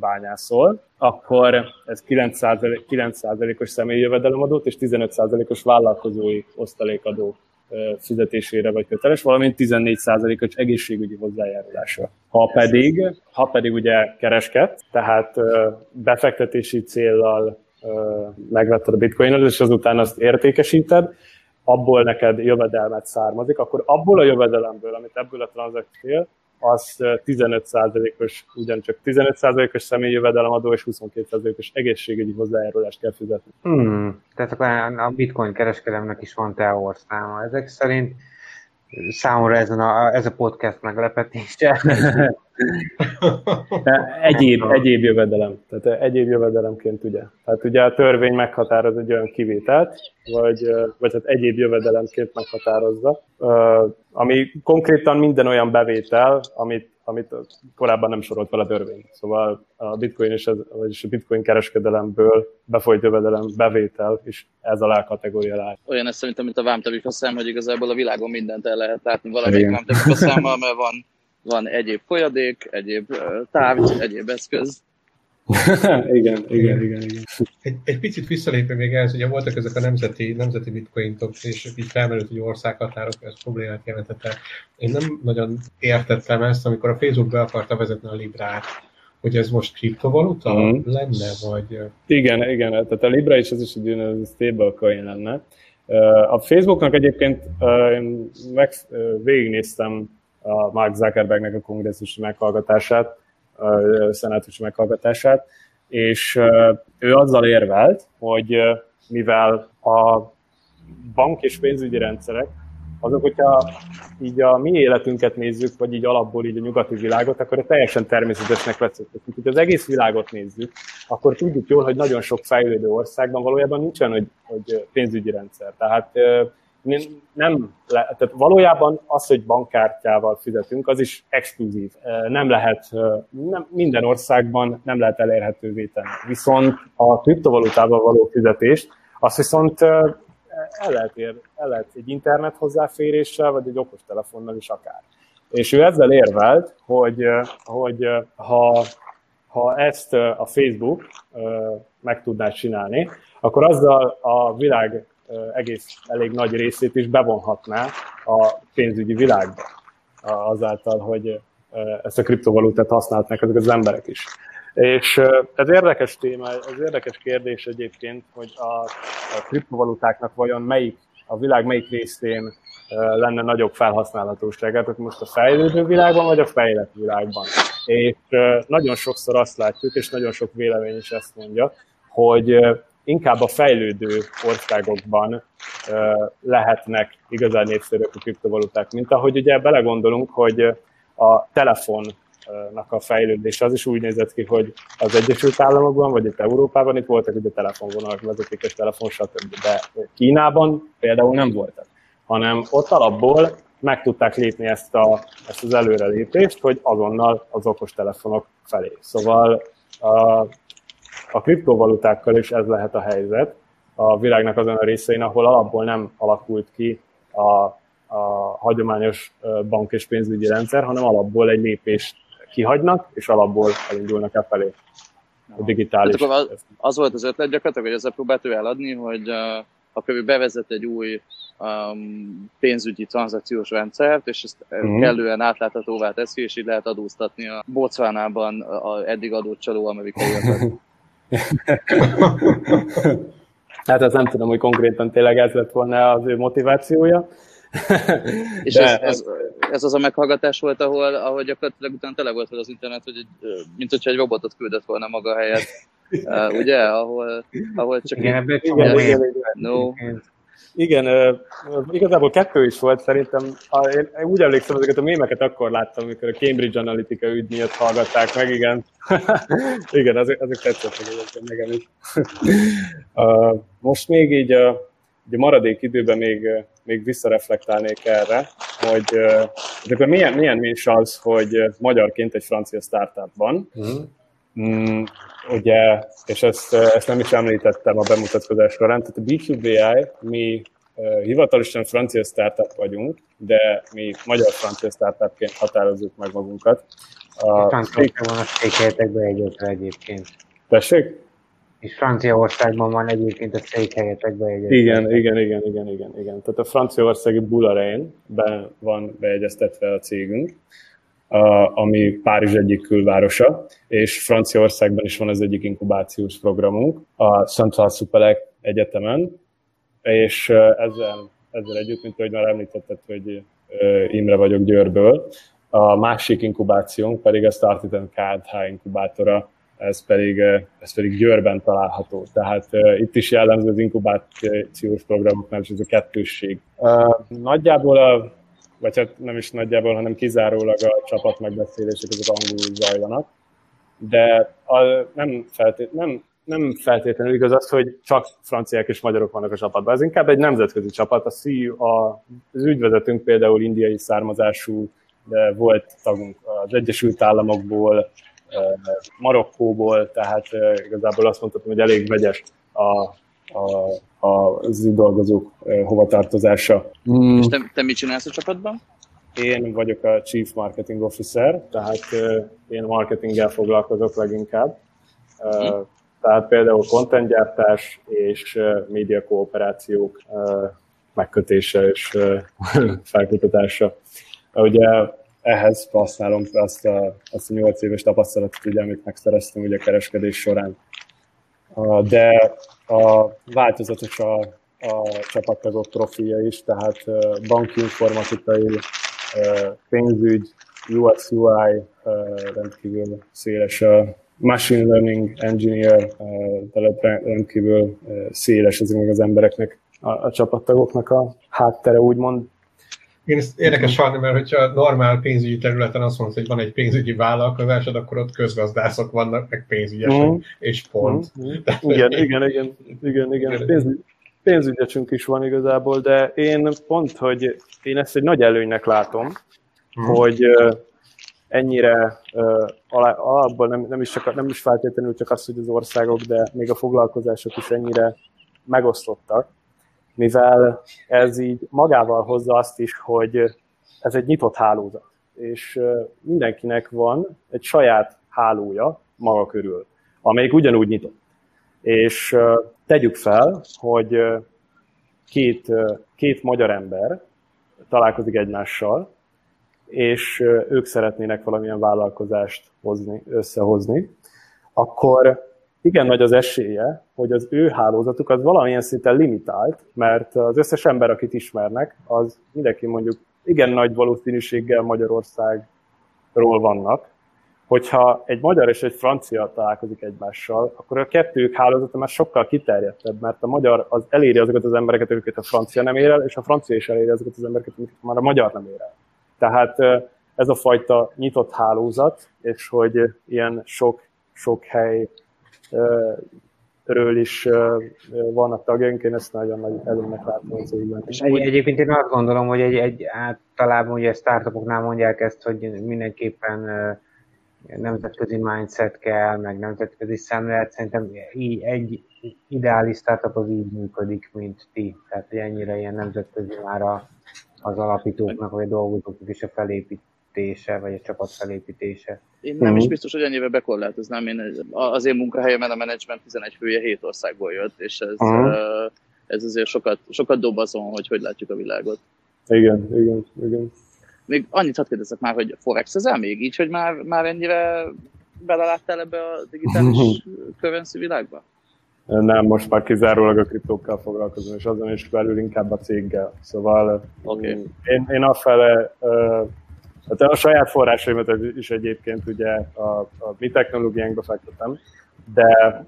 S2: bányászol, akkor ez 9%, 9%-os személyi jövedelemadót és 15%-os vállalkozói osztalékadó fizetésére vagy köteles, valamint 14%-os egészségügyi hozzájárulásra. Ha pedig, ha pedig ugye kereskedt, tehát befektetési céllal megvetted a bitcoinot, és azután azt értékesíted, abból neked jövedelmet származik, akkor abból a jövedelemből, amit ebből a tranzakció az 15%-os, ugyancsak 15%-os személyi jövedelemadó és 22%-os egészségügyi hozzájárulást kell fizetni.
S1: Hmm. Tehát akkor a bitcoin kereskedelemnek is van teorszáma. Ezek szerint számomra ezen a, ez a podcast meglepetése.
S2: egyéb, egyéb jövedelem. Tehát egyéb jövedelemként ugye. Tehát ugye a törvény meghatároz egy olyan kivételt, vagy, vagy hát egyéb jövedelemként meghatározza, ami konkrétan minden olyan bevétel, amit amit korábban nem sorolt fel a törvény. Szóval a bitcoin és az, vagyis a bitcoin kereskedelemből befolyt jövedelem bevétel is ez a kategória áll.
S5: Olyan ez szerintem, mint a vámtevik szám, hogy igazából a világon mindent el lehet látni valamelyik vámtevik számmal, mert van, van egyéb folyadék, egyéb tárgy, egyéb eszköz.
S2: igen, igen, igen, igen.
S3: Egy, egy picit visszalépve még ez, ugye voltak ezek a nemzeti, nemzeti bitcointok, és így felmerült, hogy országhatárok, ez problémát jelentette. Én nem nagyon értettem ezt, amikor a Facebook be akarta vezetni a Librát, hogy ez most kriptovaluta mm. lenne, vagy...
S2: Igen, igen, tehát a Libra is ez is egy olyan stablecoin lenne. A Facebooknak egyébként én meg, végignéztem a Mark Zuckerbergnek a kongresszusi meghallgatását, a szenátusi meghallgatását, és ő azzal érvelt, hogy mivel a bank és pénzügyi rendszerek, azok, hogyha így a mi életünket nézzük, vagy így alapból így a nyugati világot, akkor teljesen természetesnek veszük. Hogyha az egész világot nézzük, akkor tudjuk jól, hogy nagyon sok fejlődő országban valójában nincsen, hogy, hogy pénzügyi rendszer. Tehát nem, le, tehát valójában az, hogy bankkártyával fizetünk, az is exkluzív. Nem lehet, nem, minden országban nem lehet elérhetővé tenni. Viszont a kriptovalutával való fizetést, azt viszont el lehet, ér, el lehet egy internet hozzáféréssel, vagy egy okostelefonnal is akár. És ő ezzel érvelt, hogy, hogy ha, ha ezt a Facebook meg tudná csinálni, akkor azzal a világ egész elég nagy részét is bevonhatná a pénzügyi világba, azáltal, hogy ezt a kriptovalutát használhatnak ezek az emberek is. És ez érdekes téma, ez érdekes kérdés egyébként, hogy a, a kriptovalutáknak vajon melyik, a világ melyik részén lenne nagyobb felhasználhatóságát, hogy most a fejlődő világban, vagy a fejlett világban. És nagyon sokszor azt látjuk, és nagyon sok vélemény is ezt mondja, hogy inkább a fejlődő országokban lehetnek igazán népszerűek a kriptovaluták, mint ahogy ugye belegondolunk, hogy a telefonnak a fejlődése az is úgy nézett ki, hogy az Egyesült Államokban, vagy itt Európában itt voltak ugye telefonvonalak, vezetékes telefon, stb. De Kínában például nem voltak, hanem ott alapból meg tudták lépni ezt, a, ezt az előrelépést, hogy azonnal az okos telefonok felé. Szóval a kriptovalutákkal is ez lehet a helyzet a világnak azon a részein, ahol alapból nem alakult ki a, a hagyományos bank és pénzügyi rendszer, hanem alapból egy lépést kihagynak, és alapból elindulnak e felé. A digitális.
S5: Hát az, az volt az ötlet gyakorlatilag, hogy ezzel próbált ő eladni, hogy uh, akkor ő bevezet egy új um, pénzügyi tranzakciós rendszert, és ezt uh-huh. kellően átláthatóvá teszi, és így lehet adóztatni a Botswanában a eddig adott csaló amerikai
S2: hát ezt nem tudom, hogy konkrétan tényleg ez lett volna az ő motivációja.
S5: És ez, ez, ez, az a meghallgatás volt, ahol, ahol gyakorlatilag utána tele volt az internet, hogy egy, mint hogyha egy robotot küldött volna maga helyett. Uh, ugye? Ahol, ahol csak...
S1: Igen, igen, igen,
S2: no. Igen, igazából kettő is volt szerintem. Én úgy emlékszem, ezeket a mémeket akkor láttam, amikor a Cambridge Analytica ügy miatt hallgatták meg, igen. igen, azok, azok tetszettek egyébként nekem is. most még így a, a maradék időben még, még visszareflektálnék erre, hogy uh, akkor milyen, milyen is az, hogy magyarként egy francia startup van, uh-huh. Mm, ugye, és ezt, ezt nem is említettem a bemutatkozás során, tehát a mi uh, hivatalosan francia startup vagyunk, de mi magyar-francia startupként határozzuk meg magunkat.
S1: A Franciaországban a egyébként.
S2: Tessék?
S1: És Franciaországban van egyébként a székhelyetek beegyezve.
S2: Igen, igen, igen, igen, igen, igen. Tehát a franciaországi Bullarein be van beegyeztetve a cégünk ami Párizs egyik külvárosa, és Franciaországban is van az egyik inkubációs programunk, a Central Supelec Egyetemen, és ezzel, ezzel együtt, mint ahogy már említetted, hogy Imre vagyok Győrből, a másik inkubációnk pedig a Started and KTH inkubátora, ez pedig, ez pedig Győrben található. Tehát uh, itt is jellemző az inkubációs programoknál is ez a kettősség. Uh, nagyjából a vagy hát nem is nagyjából, hanem kizárólag a csapat megbeszélések azok angolul zajlanak. De a, nem, feltét, nem, nem feltétlenül igaz az, hogy csak franciák és magyarok vannak a csapatban. Ez inkább egy nemzetközi csapat. A CEO, a, az ügyvezetőnk például indiai származású, de volt tagunk az Egyesült Államokból, Marokkóból, tehát igazából azt mondhatom, hogy elég vegyes a, a, a, az dolgozók hovatartozása.
S5: Mm. És te, te mit csinálsz a csapatban?
S2: Én vagyok a Chief Marketing Officer, tehát én marketinggel foglalkozok leginkább. Mm. Tehát például contentgyártás és média kooperációk megkötése és felkutatása. Ugye ehhez használom azt a, azt a 8 éves tapasztalatot, ugye, amit megszereztem ugye a kereskedés során. De a változatos a, a csapattagok profilja is, tehát banki informatikai, pénzügy, UX, UI rendkívül széles a machine learning engineer, rendkívül széles ezeknek az embereknek, a, a csapattagoknak a háttere, úgymond.
S3: Én ezt érdekes hallani, mert hogyha normál pénzügyi területen azt mondod, hogy van egy pénzügyi vállalkozásod, akkor ott közgazdászok vannak, meg pénzügyesek, mm. és pont. Mm.
S2: Igen, igen, igen, igen, igen. Pénzügy, pénzügyesünk is van igazából, de én pont, hogy én ezt egy nagy előnynek látom, mm. hogy ennyire uh, alapból nem, nem, is csak, nem is feltétlenül csak az, hogy az országok, de még a foglalkozások is ennyire megosztottak, mivel ez így magával hozza azt is, hogy ez egy nyitott hálózat, és mindenkinek van egy saját hálója maga körül, amelyik ugyanúgy nyitott. És tegyük fel, hogy két, két magyar ember találkozik egymással, és ők szeretnének valamilyen vállalkozást hozni, összehozni, akkor igen nagy az esélye, hogy az ő hálózatuk az valamilyen szinten limitált, mert az összes ember, akit ismernek, az mindenki mondjuk igen nagy valószínűséggel Magyarországról vannak. Hogyha egy magyar és egy francia találkozik egymással, akkor a kettők hálózata már sokkal kiterjedtebb, mert a magyar az eléri azokat az embereket, akiket a francia nem ér el, és a francia is eléri azokat az embereket, akiket már a magyar nem ér el. Tehát ez a fajta nyitott hálózat, és hogy ilyen sok, sok hely ről is vannak tagjaink, én ezt nagyon nagy előnynek látom az
S1: évben. És egy, egyébként én azt gondolom, hogy egy, egy általában ugye startupoknál mondják ezt, hogy mindenképpen nemzetközi mindset kell, meg nemzetközi szemlélet. Szerintem így egy ideális startup az így működik, mint ti. Tehát, hogy ennyire ilyen nemzetközi már a, az alapítóknak, vagy a dolgozóknak is a felépítése, vagy a csapat felépítése.
S5: Én nem is mhm. biztos, hogy ennyivel bekorlátoznám. Én az én munkahelyemen a menedzsment 11 fője 7 országból jött, és ez, uh-huh. ez azért sokat, sokat dob azon, hogy hogy látjuk a világot.
S2: Igen, igen, igen.
S5: Még annyit hadd kérdezek már, hogy forex ez még így, hogy már, már ennyire beleláttál ebbe a digitális currency világba?
S2: Nem, most már kizárólag a kriptókkal foglalkozom, és azon is belül inkább a céggel. Szóval
S5: okay.
S2: én, én afele, hát a saját forrásaimat is egyébként ugye a, a mi technológiánkba fektetem, de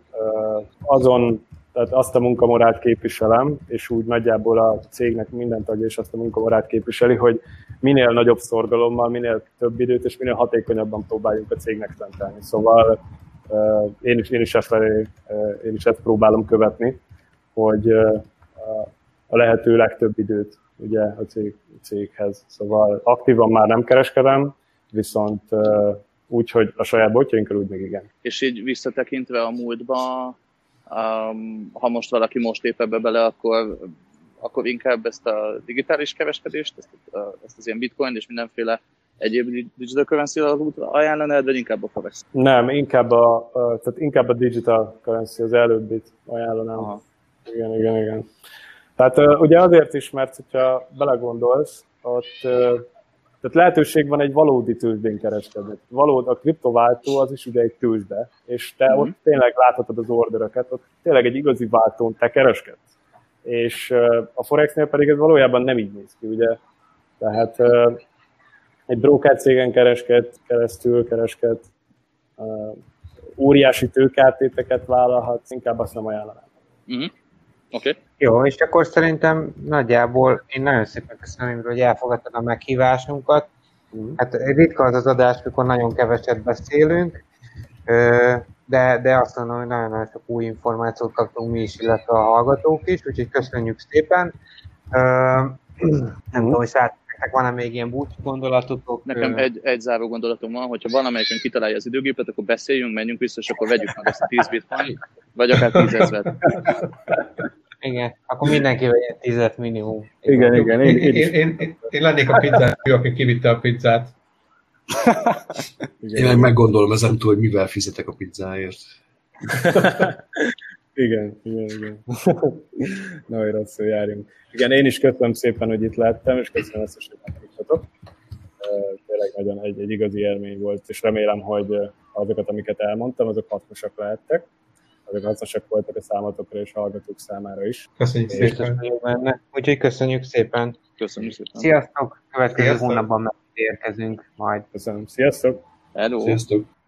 S2: azon, tehát azt a munkamorát képviselem, és úgy nagyjából a cégnek minden tagja is azt a munkamorát képviseli, hogy minél nagyobb szorgalommal, minél több időt és minél hatékonyabban próbáljunk a cégnek szentelni. Szóval én is, én is ezt, én is ezt próbálom követni, hogy a lehető legtöbb időt ugye a cég, céghez. Szóval aktívan már nem kereskedem, viszont úgy, hogy a saját botjainkkal úgy még igen.
S5: És így visszatekintve a múltba, um, ha most valaki most lép ebbe bele, akkor, akkor inkább ezt a digitális kereskedést, ezt, ezt az ilyen bitcoin és mindenféle egyéb digital currency alapút ajánlanád, vagy inkább a Forex?
S2: Nem, inkább a, tehát inkább a digital currency, az előbbit ajánlanám. Aha. Igen, igen, igen. Tehát ugye azért is, mert hogyha belegondolsz, ott tehát lehetőség van egy valódi tőzsdén kereskedni. Valód, a kriptováltó az is ugye egy tőzsde, és te mm-hmm. ott tényleg láthatod az orderöket, ott tényleg egy igazi váltón te kereskedsz. És a Forexnél pedig ez valójában nem így néz ki, ugye? Tehát egy broker cégen keresked, keresztül keresked, óriási tőkártéteket vállalhatsz, inkább azt nem ajánlanám.
S5: Uh-huh. Okay.
S1: Jó, és akkor szerintem nagyjából én nagyon szépen köszönöm, hogy elfogadtad a meghívásunkat. Mm. Hát ritka az az adás, mikor nagyon keveset beszélünk, de, de azt mondom, hogy nagyon-nagyon sok új információt kaptunk mi is, illetve a hallgatók is, úgyhogy köszönjük szépen. Nem tudom, hogy nektek van-e még ilyen búcsú gondolatotok?
S5: Nekem egy, egy záró gondolatom van, hogyha valamelyikünk kitalálja az időgépet, akkor beszéljünk, menjünk vissza, és akkor vegyük meg ezt a 10 bitcoin, vagy akár 10 ezeret.
S1: Igen, akkor mindenki vegyen 10 minimum.
S2: Igen, igen. Én,
S3: én, én, én, én, én lennék a pizzát, aki kivitte a pizzát.
S4: Igen. Én meg meggondolom ezen túl, hogy mivel fizetek a pizzáért.
S2: igen, igen, igen. Na, hogy rosszul járjunk. Igen, én is köszönöm szépen, hogy itt lettem, és köszönöm ezt, hogy meghívtatok. Tényleg nagyon egy, egy igazi élmény volt, és remélem, hogy azokat, amiket elmondtam, azok hasznosak lehettek. Azok hasznosak voltak a számotokra és a hallgatók számára is.
S3: Köszönjük és szépen.
S1: Benne. Úgyhogy köszönjük szépen.
S5: Köszönjük szépen.
S1: Sziasztok! Következő Sziasztok. hónapban érkezünk majd.
S2: Köszönöm. Sziasztok!
S5: Hello!
S4: Sziasztok!